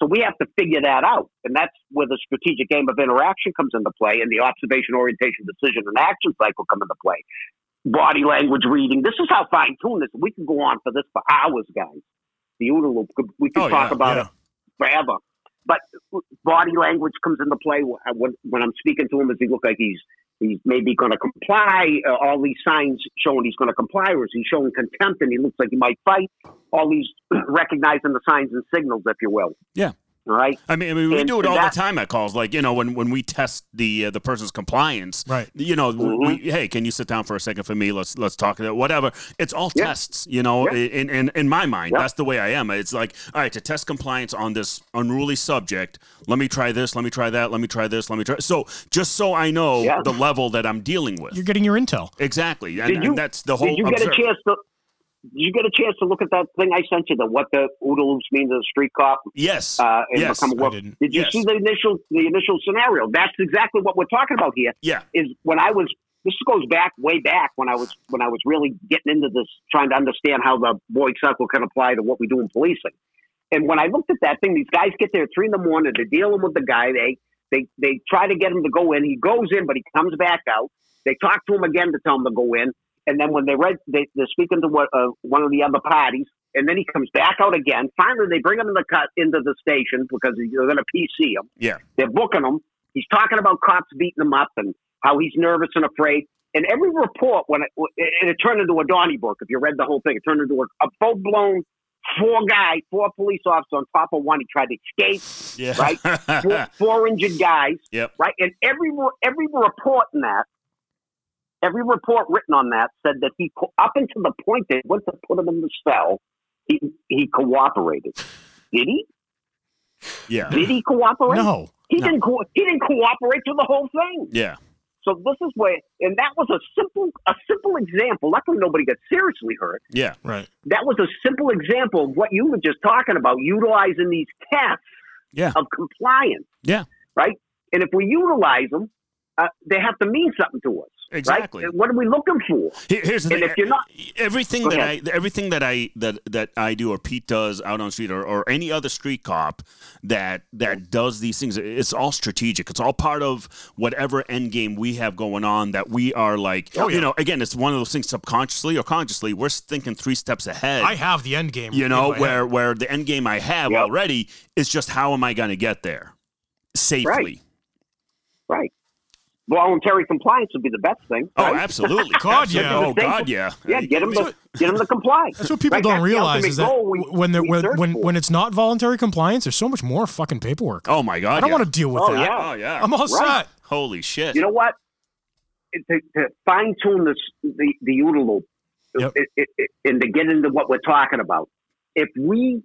So we have to figure that out, and that's where the strategic game of interaction comes into play, and the observation, orientation, decision, and action cycle come into play. Body language reading. This is how fine tuned this. We could go on for this for hours, guys. The OODA loop. We could Oh, talk yeah, about yeah. it forever. But body language comes into play when, when I'm speaking to him. Does he look like he's he's maybe going to comply? Uh, all these signs showing he's going to comply, or is he showing contempt and he looks like he might fight? All these recognizing the signs and signals, if you will. Yeah. All right. I mean, I mean, we And- do it all that- the time at calls. Like you know, when when we test the uh, the person's compliance, Right. You know, Mm-hmm. we, hey, can you sit down for a second for me? Let's let's talk. About whatever. It's all Yeah. tests. You know, Yeah. in, in in my mind, Yeah. that's the way I am. It's like, all right, to test compliance on this unruly subject. Let me try this. Let me try that. Let me try this. Let me try. So just so I know Yeah. the level that I'm dealing with. You're getting your intel. exactly, and, Did you- and that's the whole. Did you get a chance to? You get a chance to look at that thing I sent you? The what the OODA loops mean to the street cop? Yes. Uh, and yes. become a I didn't. Did you Yes. see the initial the initial scenario? That's exactly what we're talking about here. Yeah. Is when I was this goes back way back when I was when I was really getting into this, trying to understand how the Boyd cycle can apply to what we do in policing. And when I looked at that thing, these guys get there at three in the morning. They're dealing with the guy. They they they try to get him to go in. He goes in, but he comes back out. They talk to him again to tell him to go in. And then when they read, they, they're speaking to what, uh, one of the other parties, and then he comes back out again. Finally, they bring him in the cut into the station because they're going to PC him. Yeah. They're booking him. He's talking about cops beating him up and how he's nervous and afraid. And every report, when it, and it turned into a Donnybrook, if you read the whole thing, it turned into a, a full blown four guy, four police officers on top of one. He tried to escape, Yeah. right? four, four injured guys, Yep. right? And every every report in that, every report written on that said that he up until the point they went to put him in the cell, he he cooperated. Did he? Yeah. Did he cooperate? No. He No. didn't. Co- he didn't cooperate through the whole thing. Yeah. So this is where, and that was a simple a simple example. Luckily, nobody got seriously hurt. Yeah. Right. That was a simple example of what you were just talking about, utilizing these tests Yeah. of compliance. Yeah. Right. And if we utilize them, uh, they have to mean something to us. Exactly. Right? What are we looking for? Here's the And thing. if you're not- everything that ahead. I everything that I that that I do or Pete does out on the street or, or any other street cop that that does these things, it's all strategic. It's all part of whatever end game we have going on that we are like Oh, yeah. you know, again, it's one of those things subconsciously or consciously, we're thinking three steps ahead. I have the end game. you know, where head. where the end game I have Yep. already is just how am I gonna get there? Safely. Right. Right. Voluntary compliance would be the best thing. Oh, absolutely. God, yeah. Oh God, yeah. Yeah, get them to get them to comply. That's what people Right, don't that's realize is that we- when they're, we when when, when it's not voluntary compliance, there's so much more fucking paperwork. Oh my God. I don't yeah. want to deal with Oh, that. yeah. Oh yeah. I'm all Right. set. Holy shit. You know what? To, to fine tune this the the OODA loop, Yep. it, it, it, and to get into what we're talking about, if we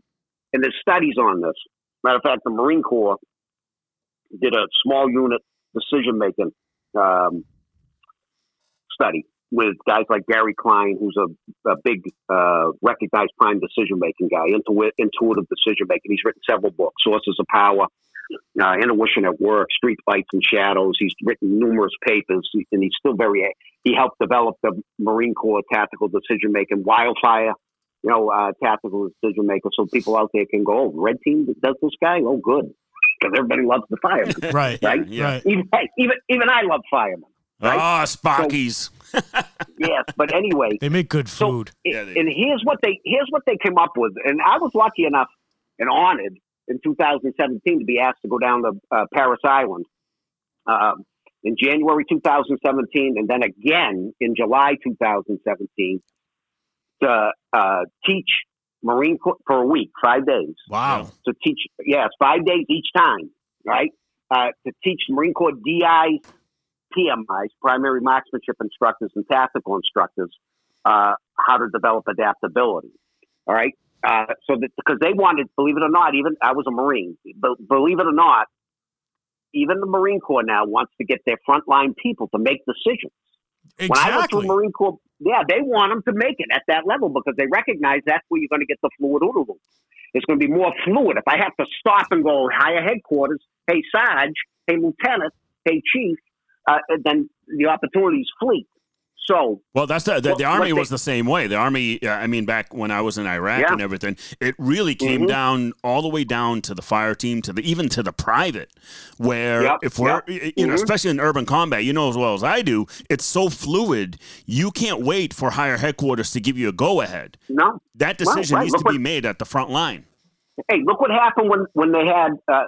and there's studies on this. Matter of fact, the Marine Corps did a small unit decision making um, study with guys like Gary Klein, who's a, a big uh, recognized prime decision making guy, intuit, intuitive decision making. He's written several books, Sources of Power, uh, Intuition at Work, Street Lights and Shadows. He's written numerous papers, and he's still very. He helped develop the Marine Corps tactical decision making, Wildfire, you know, uh, tactical decision maker. So people out there can go, oh, Red Team does this guy? Oh, good, because everybody loves the fireman, Right. right? Yeah. Right. Even hey, even even I love firemen. right? Ah, Spockies. Yes, but anyway, They make good So- food. Yeah, and here's what they here's what they came up with. And I was lucky enough and honored in 2017 to be asked to go down to uh, Parris Island um, in January 2017, and then again in July 2017 to uh, teach Marine Corps for a week, five days. Wow. To teach, yes, five days each time, right? Uh, to teach Marine Corps DIs, PMIs, primary marksmanship instructors, and tactical instructors uh, how to develop adaptability. All right. Uh, so that because they wanted, believe it or not, even I was a Marine, but believe it or not, even the Marine Corps now wants to get their frontline people to make decisions. When I went Exactly. through Marine Corps, yeah, they want them to make it at that level because they recognize that's where you're going to get the fluid OODA loop. It's going to be more fluid. If I have to stop and go higher headquarters, hey Sarge, hey Lieutenant, hey Chief, uh, then the opportunities fleet. So Well, that's the the, What- the army what was they- the same way. The army, uh, I mean, back when I was in Iraq Yeah. and everything, it really came Mhm. down all the way down to the fire team, to the even to the private. Where Yep, if we're, yep. you know, Mhm. especially in urban combat, you know as well as I do, it's so fluid. You can't wait for higher headquarters to give you a go ahead. no, That decision right. needs Look to be made at the front line. hey, look what happened when when they had uh,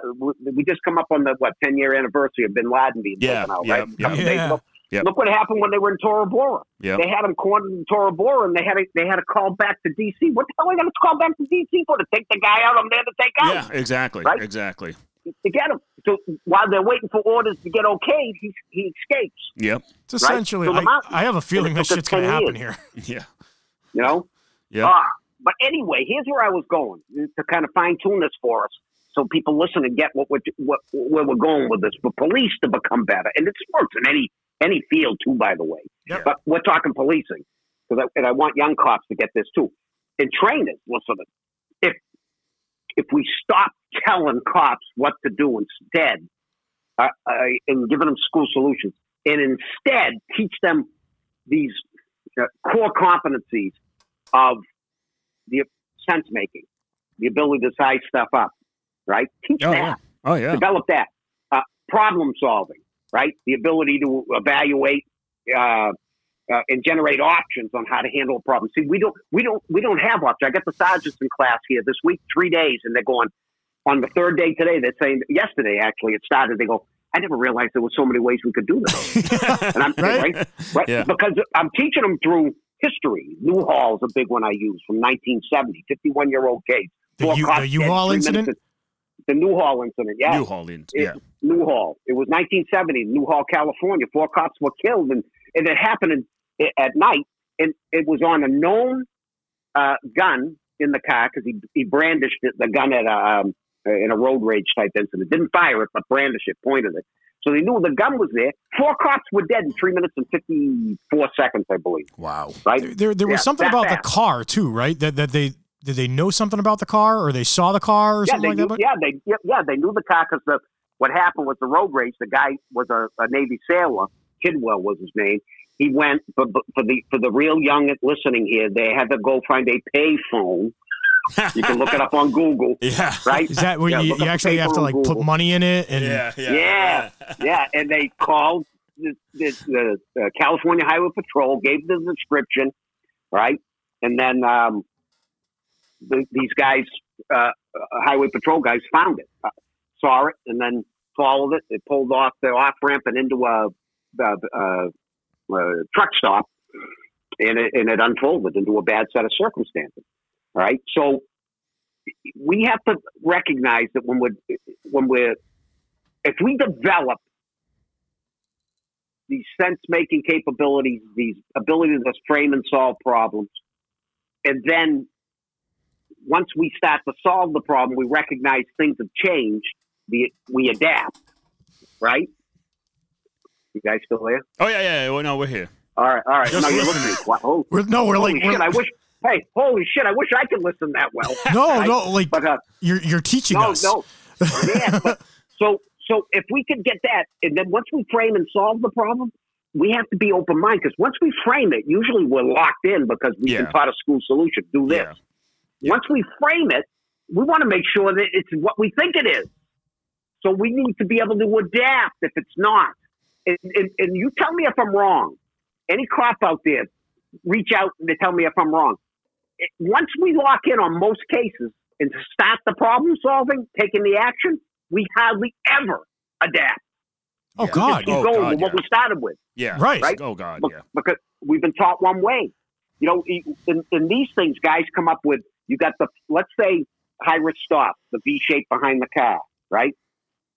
we just come up on the what ten year anniversary of Bin Laden being Yeah, taken out, yeah, right? A yeah. Days ago. Yep. Look what happened when they were in Tora Bora. Yep. They had them cornered in Tora Bora, and they had a, they had to call back to DC. What the hell are they going to call back to DC for? To take the guy out I'm there to take out Yeah, exactly, Right? exactly. to get him. So while they're waiting for orders to get okay, he he escapes. Yep. It's essentially, So I, mount- I have a feeling it that shit's going to happen years. here. Yeah. You know. Yeah. Ah, but anyway, here's where I was going to kind of fine tune this for us, so people listen and get what we're, what where we're going with this. For police to become better, and it works in any any field too, by the way. Yep. But we're talking policing, because I, and I want young cops to get this too. and trainers, listen, if if we stop telling cops what to do instead, uh, uh, and giving them school solutions, and instead teach them these uh, core competencies of the sense making, the ability to size stuff up, right? Teach Oh that, yeah. Oh yeah. develop that, uh, problem solving, right? The ability to evaluate uh, uh, and generate options on how to handle a problem. See, we don't, we don't, we don't have options. I got the sergeants in class here this week, three days, and they're going on the third day today. They're saying yesterday actually it started. They go, I never realized there were so many ways we could do this. and I'm Right? right, right, Yeah. because I'm teaching them through history. Newhall is a big one I use from 1970. 51 year old case. The U- the U-Haul incident? minutes The Newhall incident, yeah. New Orleans. It- Yeah. Newhall. It was 1970, Newhall, California. Four cops were killed, and, and it happened in, at night. And it was on a known uh, gun in the car because he, he brandished it, the gun at a, um, in a road rage type incident. Didn't fire it, but brandished it, pointed it. So they knew the gun was there. Four cops were dead in three minutes and 54 seconds, I believe. Wow. Right? There, there, there was something that about the car too, right? That that they did they know something about the car, or they saw the car, or yeah, something they like knew, that. Yeah, they yeah, yeah, they knew the car because the what happened was the road rage. The guy was a, a Navy sailor. Kidwell was his name. He went for, for the for the real young listening here. They had to go find a pay phone. You can look it up on Google, Yeah. right? is that where Yeah, you, you actually have to like on put money in it? And Yeah. Yeah. yeah, and they called the, the, the uh, California Highway Patrol, gave the description, right, and then um, the, these guys, uh, Highway Patrol guys, found it, uh, saw it, and then followed it. They pulled off the off ramp and into a, a, a, a truck stop, and it, and it unfolded into a bad set of circumstances. All right, so we have to recognize that when we're when we're if we develop these sense making capabilities, these ability to frame and solve problems, and then once we start to solve the problem, we recognize things have changed. We, we adapt, right? You guys still there? Oh yeah, yeah. Well, no, we're here. All right, all right. Just no, you're listening. listening. Wow. Oh, we're, no, we're holy like shit! we're, I wish. Hey, holy shit! I wish I could listen that well. no, right? no, like But uh, you're you're teaching no, us. no. yeah, but so so if we could get that, and then once we frame and solve the problem, we have to be open minded because once we frame it, usually we're locked in because we've Yeah. been taught a school solution. Do this. Yeah. Once we frame it, we want to make sure that it's what we think it is. So we need to be able to adapt if it's not. And, and, and you tell me if I'm wrong. Any cop out there, reach out and tell me if I'm wrong. It- Once we lock in on most cases and start the problem solving, taking the action, we hardly ever adapt. Oh Yeah. God, Keep Oh, going God, with what we started with Yeah. right. Right. Oh God. Bec- Yeah. because we've been taught one way. You know, in, in these things, guys come up with you got the let's say high risk stop, the V shape behind the car, right?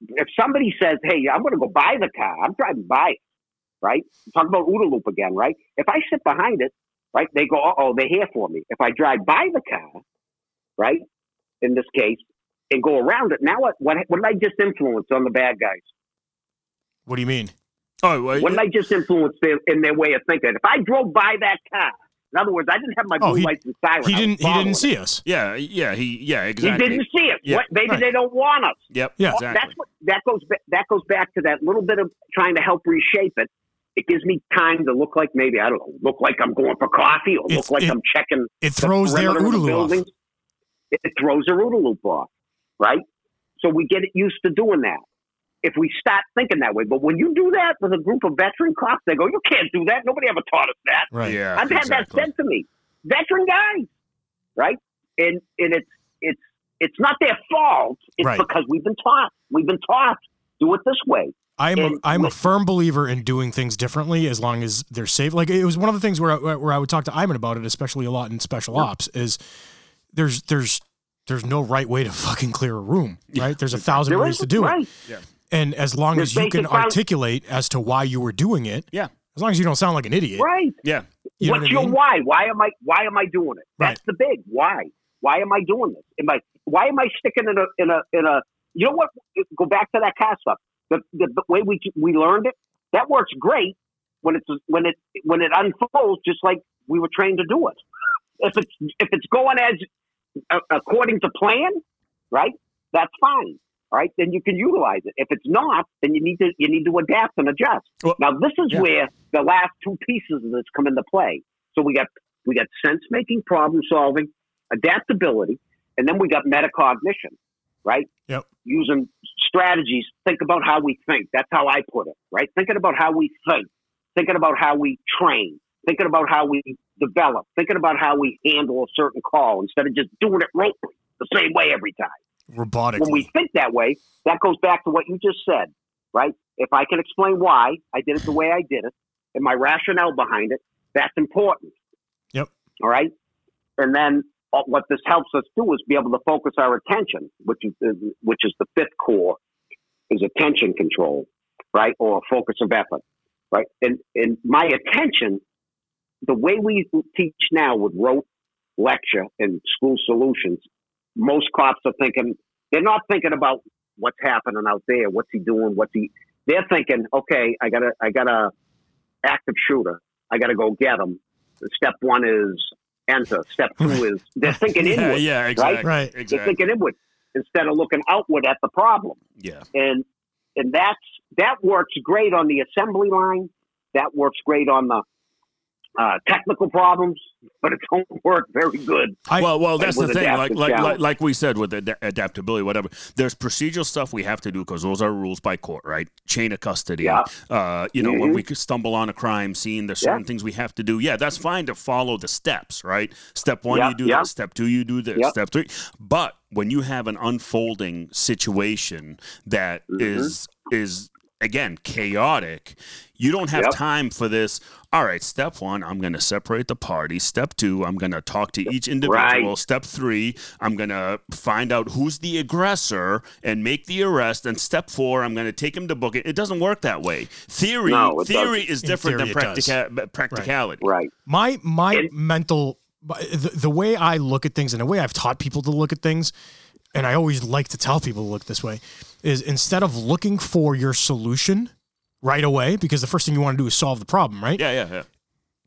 If somebody says, "Hey, I'm going to go buy the car," I'm driving by it, right? Talk about OODA loop again, right? If I sit behind it, right, they go, "Oh, they're here for me." If I drive by the car, right, in this case, and go around it, now what? What, what did I just influence on the bad guys? What do you mean? Oh, well, What did I just influence their, in their way of thinking? If I drove by that car, in other words, I didn't have my Oh, blue he- lights and siren. He didn't. He didn't see us. yeah, yeah. He, yeah, Exactly. He didn't see it. Yeah, What, maybe right. they don't want us. Yep. Yeah. Well, Exactly. That's what that goes. That goes back to that little bit of trying to help reshape it. It gives me time to look like maybe I don't know, look like I'm going for coffee, or It's- look like it- I'm checking. It the throws their perimeter of the loop off. It, throws a OODA loop off, right? So we get used to doing that. If we start thinking that way, but when you do that with a group of veteran cops, they go, "You can't do that. Nobody ever taught us that." Right. Yeah. I've had that said to me. Veteran guys, right? And and it's it's it's not their fault. It's Right. because we've been taught. We've been taught do it this way. I'm a, And I'm a firm believer in doing things differently as long as they're safe. Like it was one of the things where I, where I would talk to Iman about it, especially a lot in special ops. Is there's there's there's no right way to fucking clear a room, right? There's a thousand There ways to do right. it, and as long There's as you can found- articulate as to why you were doing it, Yeah. as long as you don't sound like an idiot, Right. Yeah. you know What's what I your mean? why? Why am I why am I doing it? Right. That's the big why. Why am I doing this? Am I why am I sticking in a in a in a you know what? Go back to that cast up. The, the, the way we we learned it that works great when it's when it when it unfolds just like we were trained to do it. if it's if it's going as uh, according to plan, right? That's fine. All right, then you can utilize it. If it's not, then you need to you need to adapt and adjust. Well, now this is yeah. where the last two pieces of this come into play. So we got we got sense making, problem solving, adaptability, and then we got metacognition, right? Yep. Using strategies, think about how we think. That's how I put it, right? Thinking about how we think, thinking about how we train, thinking about how we develop, thinking about how we handle a certain call instead of just doing it ropely the same way every time. Robotically. When we think that way, that goes back to what you just said, right? If I can explain why I did it the way I did it and my rationale behind it, that's important. Yep. All right. And then uh, what this helps us do is be able to focus our attention, which is which is the fifth core, is attention control, right, or focus of effort, right. And and my attention, the way we teach now with rote lecture and school solutions, most cops are thinking they're not thinking about what's happening out there, what's he doing, what's he. They're thinking, okay, I got a I got a active shooter, I got to go get him. Step one is enter. Step two is they're thinking yeah, inward. yeah, exactly. Right. exactly. They're Exactly. thinking inward instead of looking outward at the problem. Yeah. And and that's that works great on the assembly line. That works great on the uh, technical problems, but it don't work very good. I- well, well, that's the thing. Like, like, like, like we said with ad- adaptability, whatever. There's procedural stuff we have to do because those are rules by court, right? Chain of custody. Yeah. Uh, you know, when Mhm. we could stumble on a crime scene, there's Yeah. certain things we have to do. Yeah, that's fine to follow the steps, right? Step one, Yeah, you do yeah. this. Step two, you do this. Yeah. Step three, but when you have an unfolding situation that is Mhm. is again chaotic. You don't have Yep. time for this all right step one i'm going to separate the party. Step two i'm going to talk to each individual. Right. step three i'm going to find out who's the aggressor and make the arrest. And step four i'm going to take him to book it. It doesn't work that way. Theory No, theory doesn't. is different theory, than practica- practicality. Right. my my And- mental the, the way I look at things and the way I've taught people to look at things, and I always like to tell people to look this way, is instead of looking for your solution right away, because the first thing you want to do is solve the problem, right? yeah yeah yeah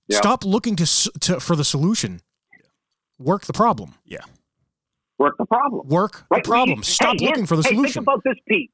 Yeah. Stop looking to, to for the solution. Work the problem. yeah Work the problem. Work Right. the problem. We- Stop hey, looking for the hey, solution. Think about this, Pete.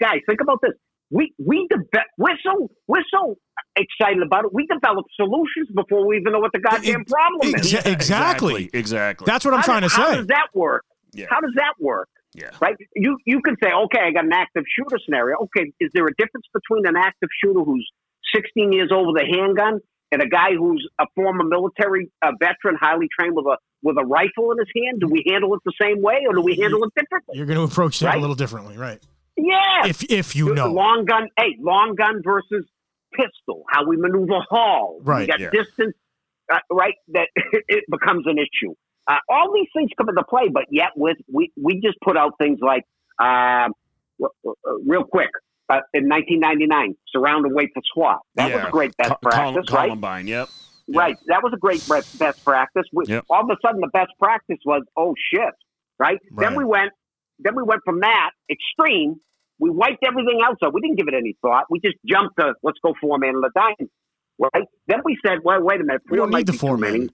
Guys, think about this. We we de- we're so we're so excited about it. We develop solutions before we even know what the goddamn Ex- problem is. exa- exactly. exactly That's what I'm How trying does- to say. How does that work? yeah How does that work? Yeah Right? You you can say, okay, I got an active shooter scenario. Okay, is there a difference between an active shooter who's 16 years old with a handgun and a guy who's a former military uh, veteran, highly trained with a with a rifle in his hand? Do we handle it the same way, or do we handle it differently? You're going to approach that a little differently, right? Yeah. If if you know. long gun. Hey, long gun versus pistol. How we maneuver haul. Right, We got yeah. distance. Uh, right. That it becomes an issue. Uh, all these things come into play, but yet with we we just put out things like r- real quick. Uh, in 1999, surround and wait for SWAT. That was a great best Col- practice, right? Columbine yep Yeah. Right. That was a great best practice. We, Yep. All of a sudden, the best practice was, oh shit, right? Right. Then we went, then we went from that extreme. We wiped everything else out. We didn't give it any thought. We just jumped to let's go four man at a time, right? Then we said, well, wait a minute, We don't need the four man.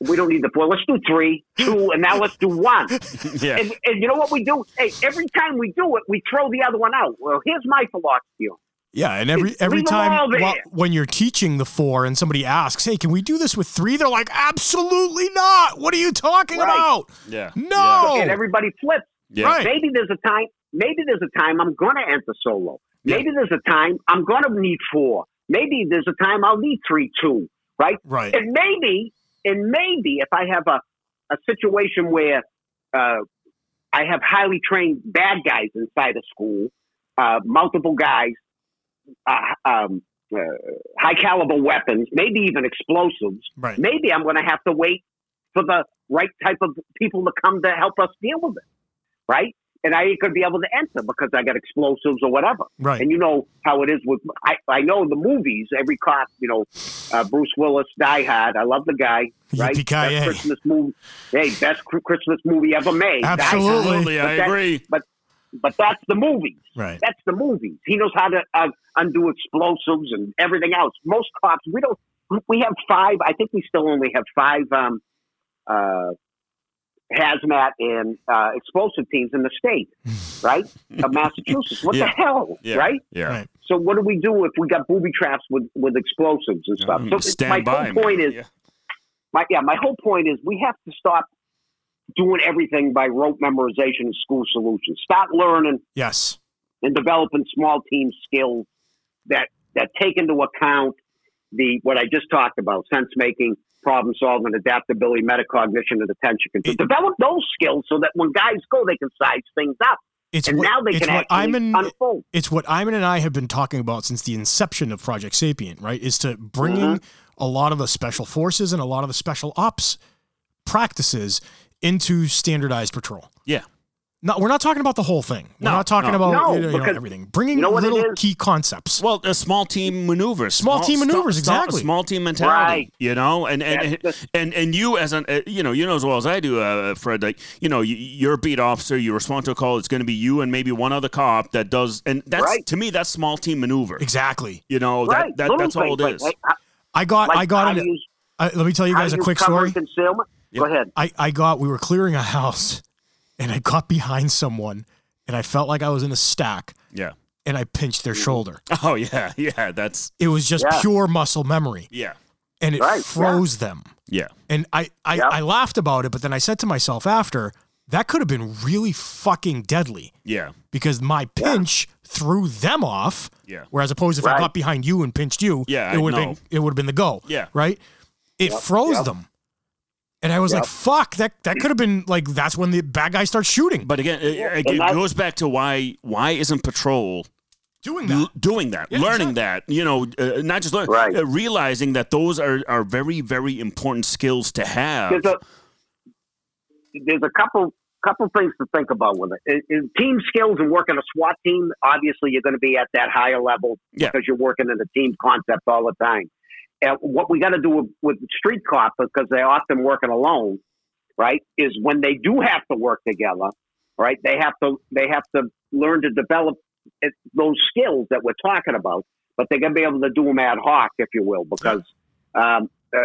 We don't need the four. Let's do three, two, and now let's do one. yeah And, and you know what we do? Hey, every time we do it, we throw the other one out. Well, here's my philosophy. Yeah, and every Leave every time there. wh- when you're teaching the four and somebody asks, "Hey, can we do this with three? They're like, "Absolutely not! What are you talking Right. about? yeah No!" And everybody flips. yeah Right. Maybe there's a time. Maybe there's a time I'm going to enter solo. Maybe there's a time I'm going to need four. Maybe there's a time I'll need three, two, right? Right. And maybe, and maybe if I have a, a situation where uh, I have highly trained bad guys inside a school, uh, multiple guys, uh, um, uh, high caliber weapons, maybe even explosives, Right. maybe I'm going to have to wait for the right type of people to come to help us deal with it, right? And I ain't going to be able to enter because I got explosives or whatever. Right. And you know how it is with I, I know the movies. Every cop, you know, uh, Bruce Willis, Die Hard. I love the guy. Right, Yippee-ki-yay. best Christmas movie. Hey, best cr- Christmas movie ever made. Die Hard. Absolutely. Absolutely, I that- agree. But that's the movies. Right. That's the movies. He knows how to uh, undo explosives and everything else. Most cops, we don't. We have five. I think we still only have five um, uh, hazmat and uh, explosive teams in the state, right, of Massachusetts. What Yeah. the hell, Yeah. right? Yeah. Right. So what do we do if we got booby traps with, with explosives and stuff? Mm, so Stand my by. whole point man. is Yeah. my yeah, my whole point is we have to stop doing everything by rote memorization and school solutions. Stop learning Yes. and developing small team skills that that take into account the what I just talked about: sense making, problem solving, adaptability, metacognition, and attention control. It- Develop those skills so that when guys go, they can size things up, It's and what, now they it's can what actually Iman, unfold. it's what Iman and I have been talking about since the inception of Project Sapient, right? Is to bringing Mm-hmm. a lot of the special forces and a lot of the special ops practices into standardized patrol. Yeah. No, we're not talking about the whole thing. We're No, not talking no. about No, you know, you know, everything. Bringing you know little key concepts. Well, a small team maneuvers, Small team maneuvers, sta- exactly. Small team mentality, Right. you know, and and, That's and and and you as an uh, you know you know as well as I do, uh, Fred. Like you know, you, you're a beat officer. You respond to a call. It's going to be you and maybe one other cop that does, and that's Right. to me that's small team maneuver. exactly. You know right, that, that Little that's all it is. Like, like, I got like I got how an, to use, uh, let me tell you guys a quick story. and Concealment. Go ahead. I, I got we were clearing a house and I got behind someone and I felt like I was in a stack yeah. and I pinched their mm-hmm. shoulder. Oh yeah, yeah. That's It was just Yeah. pure muscle memory yeah, and it Right, yeah. froze them. yeah. And I, I, Yep. I laughed about it, but then I said to myself after, that could have been really fucking deadly Yeah, because my pinch threw them off. yeah, Whereas opposed if I got behind you and pinched you, Yeah, it would have been it would have been the go. Yeah. Right? It Yep, froze yep. them. And I was like, fuck, that that could have been like that's when the bad guy starts shooting. But again, it, it And that- goes back to why why isn't patrol doing that. l- doing that, Yeah, learning exactly. that, you know, uh, not just learning, Right. uh, realizing that those are, are very, very important skills to have. there's a there's a couple couple things to think about with it. In, in team skills and working a SWAT team, obviously you're going to be at that higher level Yeah. because you're working in a team concept all the time. And what we got to do with, with street cop because they're often working alone, right? Is when they do have to work together, right? They have to they have to learn to develop those skills that we're talking about, but they're going to be able to do them ad hoc, if you will, because um, uh,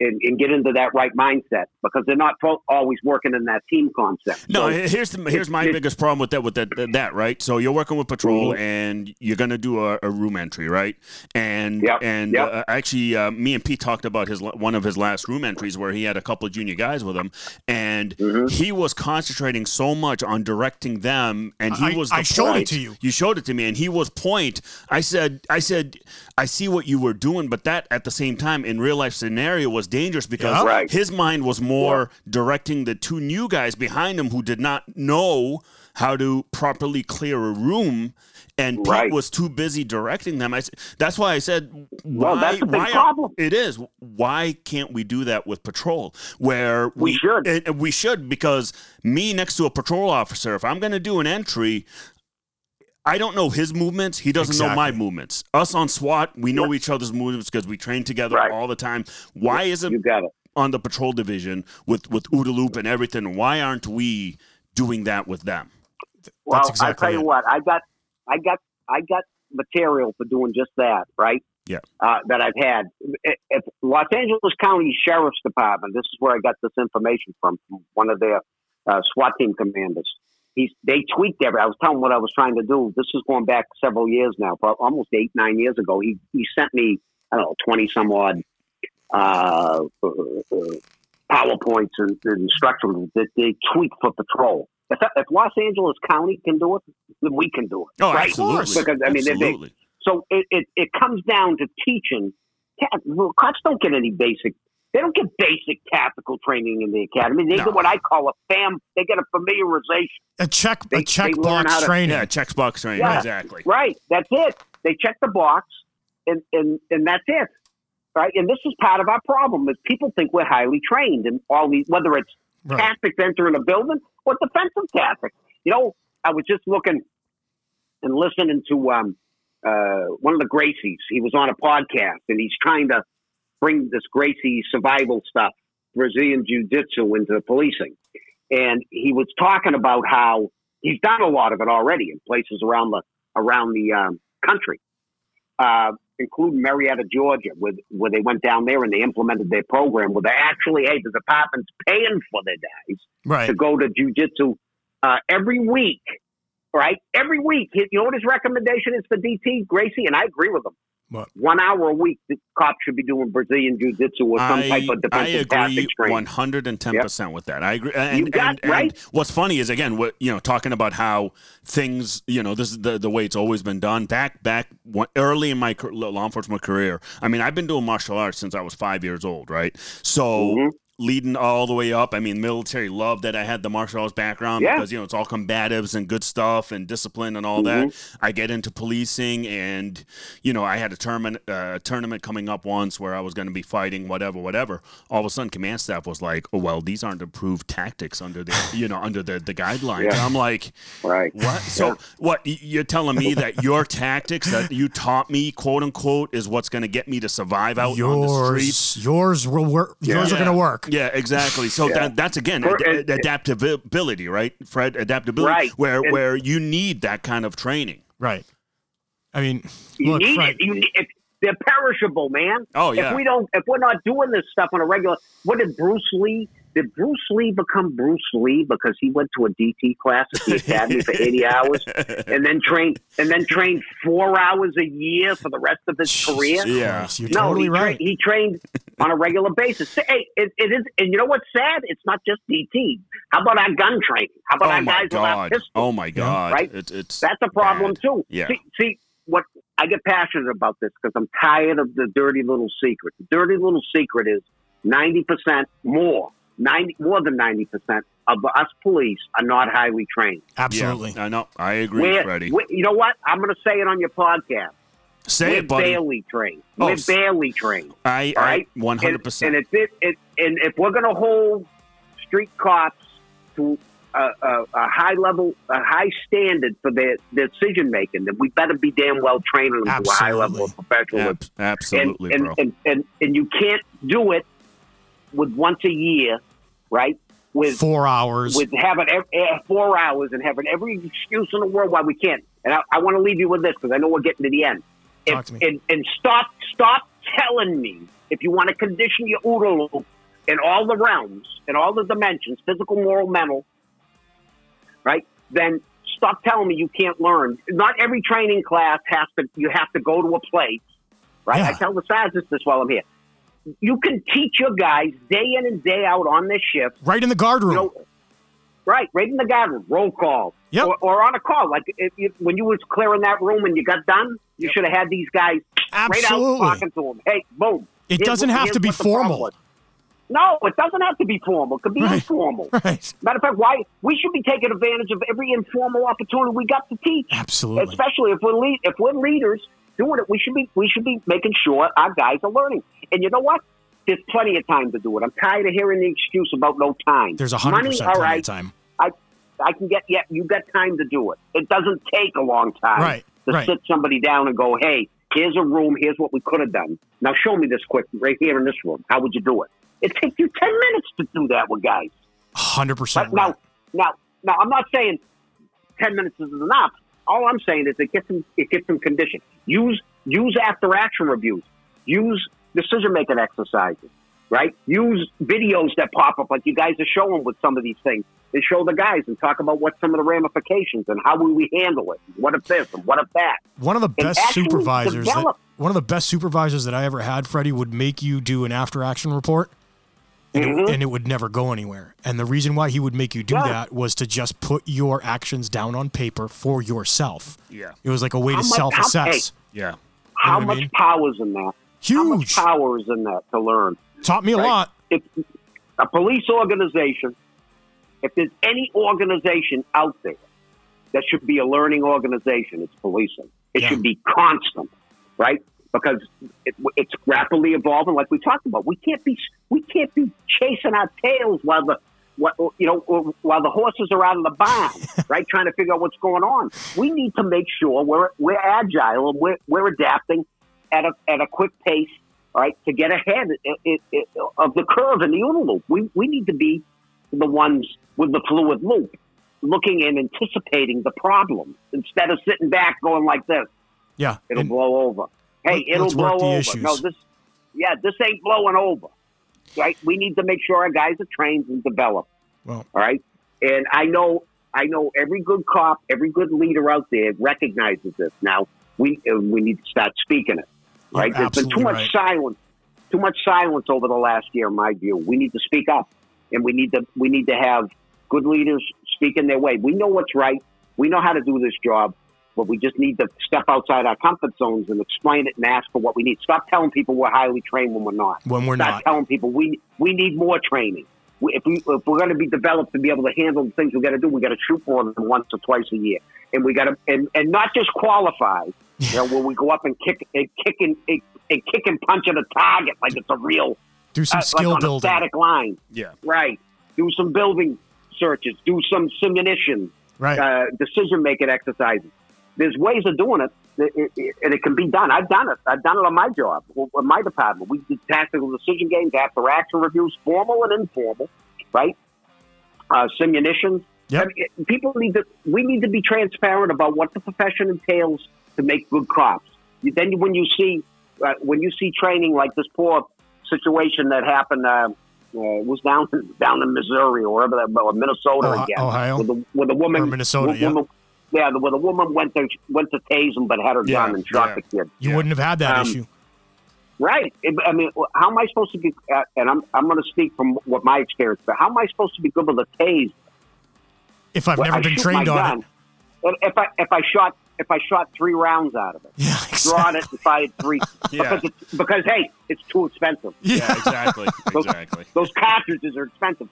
and, and get into that right mindset because they're not fo- always working in that team concept. No, So- here's the, here's my it- biggest problem with that with that, that right. So you're working with patrol Mhm. and you're gonna do a, a room entry, right? And Yep, and yep. Uh, actually, uh, me and Pete talked about his one of his last room entries where he had a couple of junior guys with him, and Mhm. he was concentrating so much on directing them, and he I- was. The I showed it to you. You showed it to me, and he was point. I said, I said, I see what you were doing, but that at the same time in real life scenario was dangerous because Yeah. Right. his mind was more directing the two new guys behind him who did not know how to properly clear a room. And Pete Right. was too busy directing them. I, that's why I said, why? Well, that's big why problem. It is. Why can't we do that with patrol? Where We should. and- and we should because me next to a patrol officer, if I'm going to do an entry, I don't know his movements. He doesn't know my movements. Us on SWAT, we know each other's movements because we train together Right. all the time. Why isn't you got it. on the patrol division with with OODA loop and everything. Why aren't we doing that with them? Well, That's exactly I tell you it. what, I got, I got, I got material for doing just that, right? Yeah. Uh, that I've had. If if Los Angeles County Sheriff's Department, this is where I got this information from, from one of their uh, SWAT team commanders. He's, they tweaked every. I was telling what I was trying to do. This is going back several years now, probably almost eight, nine years ago. He he sent me, I don't know, twenty some odd uh, uh, uh, PowerPoints and, and instructions that they tweak for patrol. If, if Los Angeles County can do it, then we can do it. Oh, right? absolutely. Because I mean, they- they, so it, it, it comes down to teaching. Cops don't get any basic. They don't get basic tactical training in the academy. They No. get what I call a fam. They get a familiarization. A check They- a check box how to- training. yeah, checks box training. Yeah. Exactly. Right. That's it. They check the box, and and and that's it. Right. And this is part of our problem is people think we're highly trained in all these, whether it's Right. tactics entering a building or defensive tactics. You know, I was just looking and listening to um, uh, one of the Gracies. He was on a podcast and he's trying to bring this Gracie survival stuff, Brazilian Jiu Jitsu, into policing. And he was talking about how he's done a lot of it already in places around the around the um, country. Uh, including Marietta, Georgia, where, where they went down there and they implemented their program where they actually, hey, the department's paying for their guys Right. to go to jujitsu uh, every week, right? Every week. You know what his recommendation is for DT, Gracie? And I agree with him. One hour a week, the cops should be doing Brazilian jiu-jitsu or some I, type of I defensive agree tactics training. one hundred and ten percent with that. I agree. And, You got- and, and right? what's funny is again, what you know, talking about how things, you know, this is the the way it's always been done. Back back when, early in my law enforcement career, I mean, I've been doing martial arts since I was five years old, right? So. Mhm. Leading all the way up, I mean, military loved that I had the martial arts background Yeah. because you know it's all combatives and good stuff and discipline and all that. I get into policing, and you know, I had a tournament uh, tournament coming up once where I was going to be fighting whatever, whatever. All of a sudden, command staff was like, "Oh well, these aren't approved tactics under the you know under the the guidelines." Yeah. And I'm like, Right. "What?" So what? You're telling me that your tactics that you taught me, quote unquote, is what's going to get me to survive out on the streets? Yours, yours will work. Yours are going to work. Yeah, exactly. So Yeah. that that's again For- ad- adaptability, right, Fred? Adaptability, Right. where And- where you need that kind of training. Right. I mean, You look, need Fred, it. You need it. They're perishable, man. Oh yeah, If we don't, if we're not doing this stuff on a regular, what did Bruce Lee? Did Bruce Lee become Bruce Lee because he went to a DT class at the academy for eighty hours and then trained and then trained four hours a year for the rest of his career? Yeah. You're no, totally he, tra- right. he trained on a regular basis. Hey, it, it is, and you know what's sad? It's not just DT. How about our gun training? How about oh our guys god! pistols? Oh my god! right? It's it's That's a problem bad. too. Yeah. See, see, what I get passionate about this because I'm tired of the dirty little secret. The dirty little secret is ninety percent more, ninety more than ninety percent of us police are not highly trained. Absolutely. Yeah, I know. I agree, We're, Freddie. we- you know what? I'm going to say it on your podcast. Say We're it, buddy. barely trained. Oh, We're barely trained. I, all I right? 100%. and if it, it, and if we're going to hold street cops to a, a, a high level, a high standard for their decision making, then we better be damn well training them to a high level of professionalism. Absolutely, and, bro. and, and, and, and you can't do it with once a year, right? With Four hours. with having ev- eh, four hours and having every excuse in the world why we can't. And I, I want to leave you with this because I know we're getting to the end. Talk If- to me. And, and stop stop telling me if you want to condition your OODA loop in all the realms, in all the dimensions, physical, moral, mental, right? Then stop telling me you can't learn. Not every training class has to. You have to go to a place, right? Yeah. I tell the sergeants this while I'm here. You can teach your guys day in and day out on this shift right in the guard room. you know, right, right in the guard room, roll call, Yep. or, or on a call. Like if, when you was clearing that room and you got done, you should have had these guys straight out Absolutely. talking to them. Hey, boom. It Here's doesn't what- have to be what the problem formal. No, it doesn't have to be formal. It could be Right. informal. Right. Matter of fact, why we should be taking advantage of every informal opportunity we got to teach. Absolutely. Especially if we're lead, if we're leaders doing it, we should be we should be making sure our guys are learning. And you know what? There's plenty of time to do it. I'm tired of hearing the excuse about no time. There's a hundred Money, percent plenty right. of time. I I can get yeah, you got time to do it. It doesn't take a long time Right, to right. sit somebody down and go, Hey, here's a room, here's what we could have done. Now show me this quick right here in this room. How would you do it? It takes you ten minutes to do that with guys. Hundred percent. Now now now I'm not saying ten minutes is enough. All I'm saying is it gets them it gets them conditioned. Use use after action reviews. Use decision making exercises. Right? Use videos that pop up like you guys are showing with some of these things. And show the guys and talk about what some of the ramifications and how will we handle it. What if this and what if that? One of the best supervisors that, one of the best supervisors that I ever had, Freddie, would make you do an after action report. And, it, Mhm. and it would never go anywhere. And the reason why he would make you do Yeah. that was to just put your actions down on paper for yourself. yeah, It was like a way How to much- self assess. yeah. How know what I much mean? power is in that? How much Huge. power is in that to learn? Taught me a Right. lot. if a police organization, if there's any organization out there that should be a learning organization, it's policing. It Yeah. should be constant, right? Because it, it's rapidly evolving, like we talked about. We can't be we can't be chasing our tails while the what you know while the horses are out of the barn, right? Trying to figure out what's going on. We need to make sure we're we're agile and we're we're adapting at a at a quick pace right, to get ahead i- i- i- of the curve in the OODA. We, we need to be the ones with the fluid loop, looking and anticipating the problem instead of sitting back going like this. Yeah. It'll And, blow over. Hey, Let- it'll blow over. issues. No, this, yeah, this ain't blowing over. Right? We need to make sure our guys are trained and developed. Well, All right. And I know, I know every good cop, every good leader out there recognizes this. Now we uh, we need to start speaking it. Right. There's been too much right. silence, too much silence over the last year. In my view, we need to speak up, and we need to we need to have good leaders speaking their way. We know what's right. We know how to do this job, but we just need to step outside our comfort zones and explain it and ask for what we need. Stop telling people we're highly trained when we're not. when we're Start not. telling people we we need more training. We, if, we, if we're going to be developed to be able to handle the things we got to do, we got to shoot more than once or twice a year, and we got to and, and not just qualify. You know, where we go up and kick and kick and, and, and kick and punch at a target like it's a real Do some uh, skill like on building. a static line. Yeah. Right. Do some building searches. Do some simulation Right. uh, decision making exercises. There's ways of doing it, it, it, and it can be done. I've done it. I've done it on my job, in my department. We did tactical decision games, after action reviews, formal and informal, right? Uh, simulations. Yep. People need to. We need to be transparent about what the profession entails to make good crops. Then, when you see uh, when you see training like this poor situation that happened. Uh, uh, it was down down in Missouri or wherever that, or Minnesota Ohio- again. Ohio? with a, with a woman, Or Minnesota, wo- yeah. Woman, yeah, the, where the woman went to went to tase him, but had her Yeah, gun and shot yeah. the kid. you Yeah. wouldn't have had that Um, issue. Right. I mean, how am I supposed to be? Uh, and I'm I'm going to speak from what my experience. But how am I supposed to be good with a tase? If I've Well, never I been trained on gun. it. And If I if I shot if I shot three rounds out of it, Yeah, drawn exactly. it and fired three Yeah. because it's, because hey, it's too expensive. Yeah, Yeah. exactly. Exactly. Those cartridges are expensive.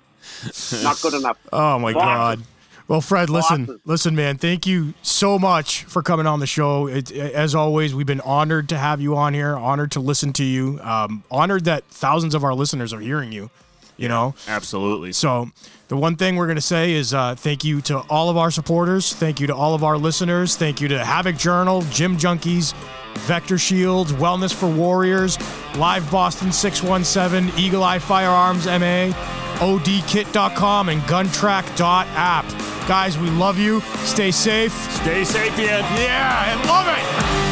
Not good enough. Oh my Bosses. God. Well, Fred, listen, listen, man. Thank you so much for coming on the show. It, as always, we've been honored to have you on here. Honored to listen to you. Um, honored that thousands of our listeners are hearing you. You know, Absolutely. so the one thing we're going to say is uh, thank you to all of our supporters. Thank you to all of our listeners. Thank you to Havoc Journal, Gym Junkies, Vector Shields, Wellness for Warriors, Live Boston 617, Eagle Eye Firearms MA, odkit.com, and guntrack.app. Guys, we love you. Stay safe. Stay sapient. Yeah, I love it.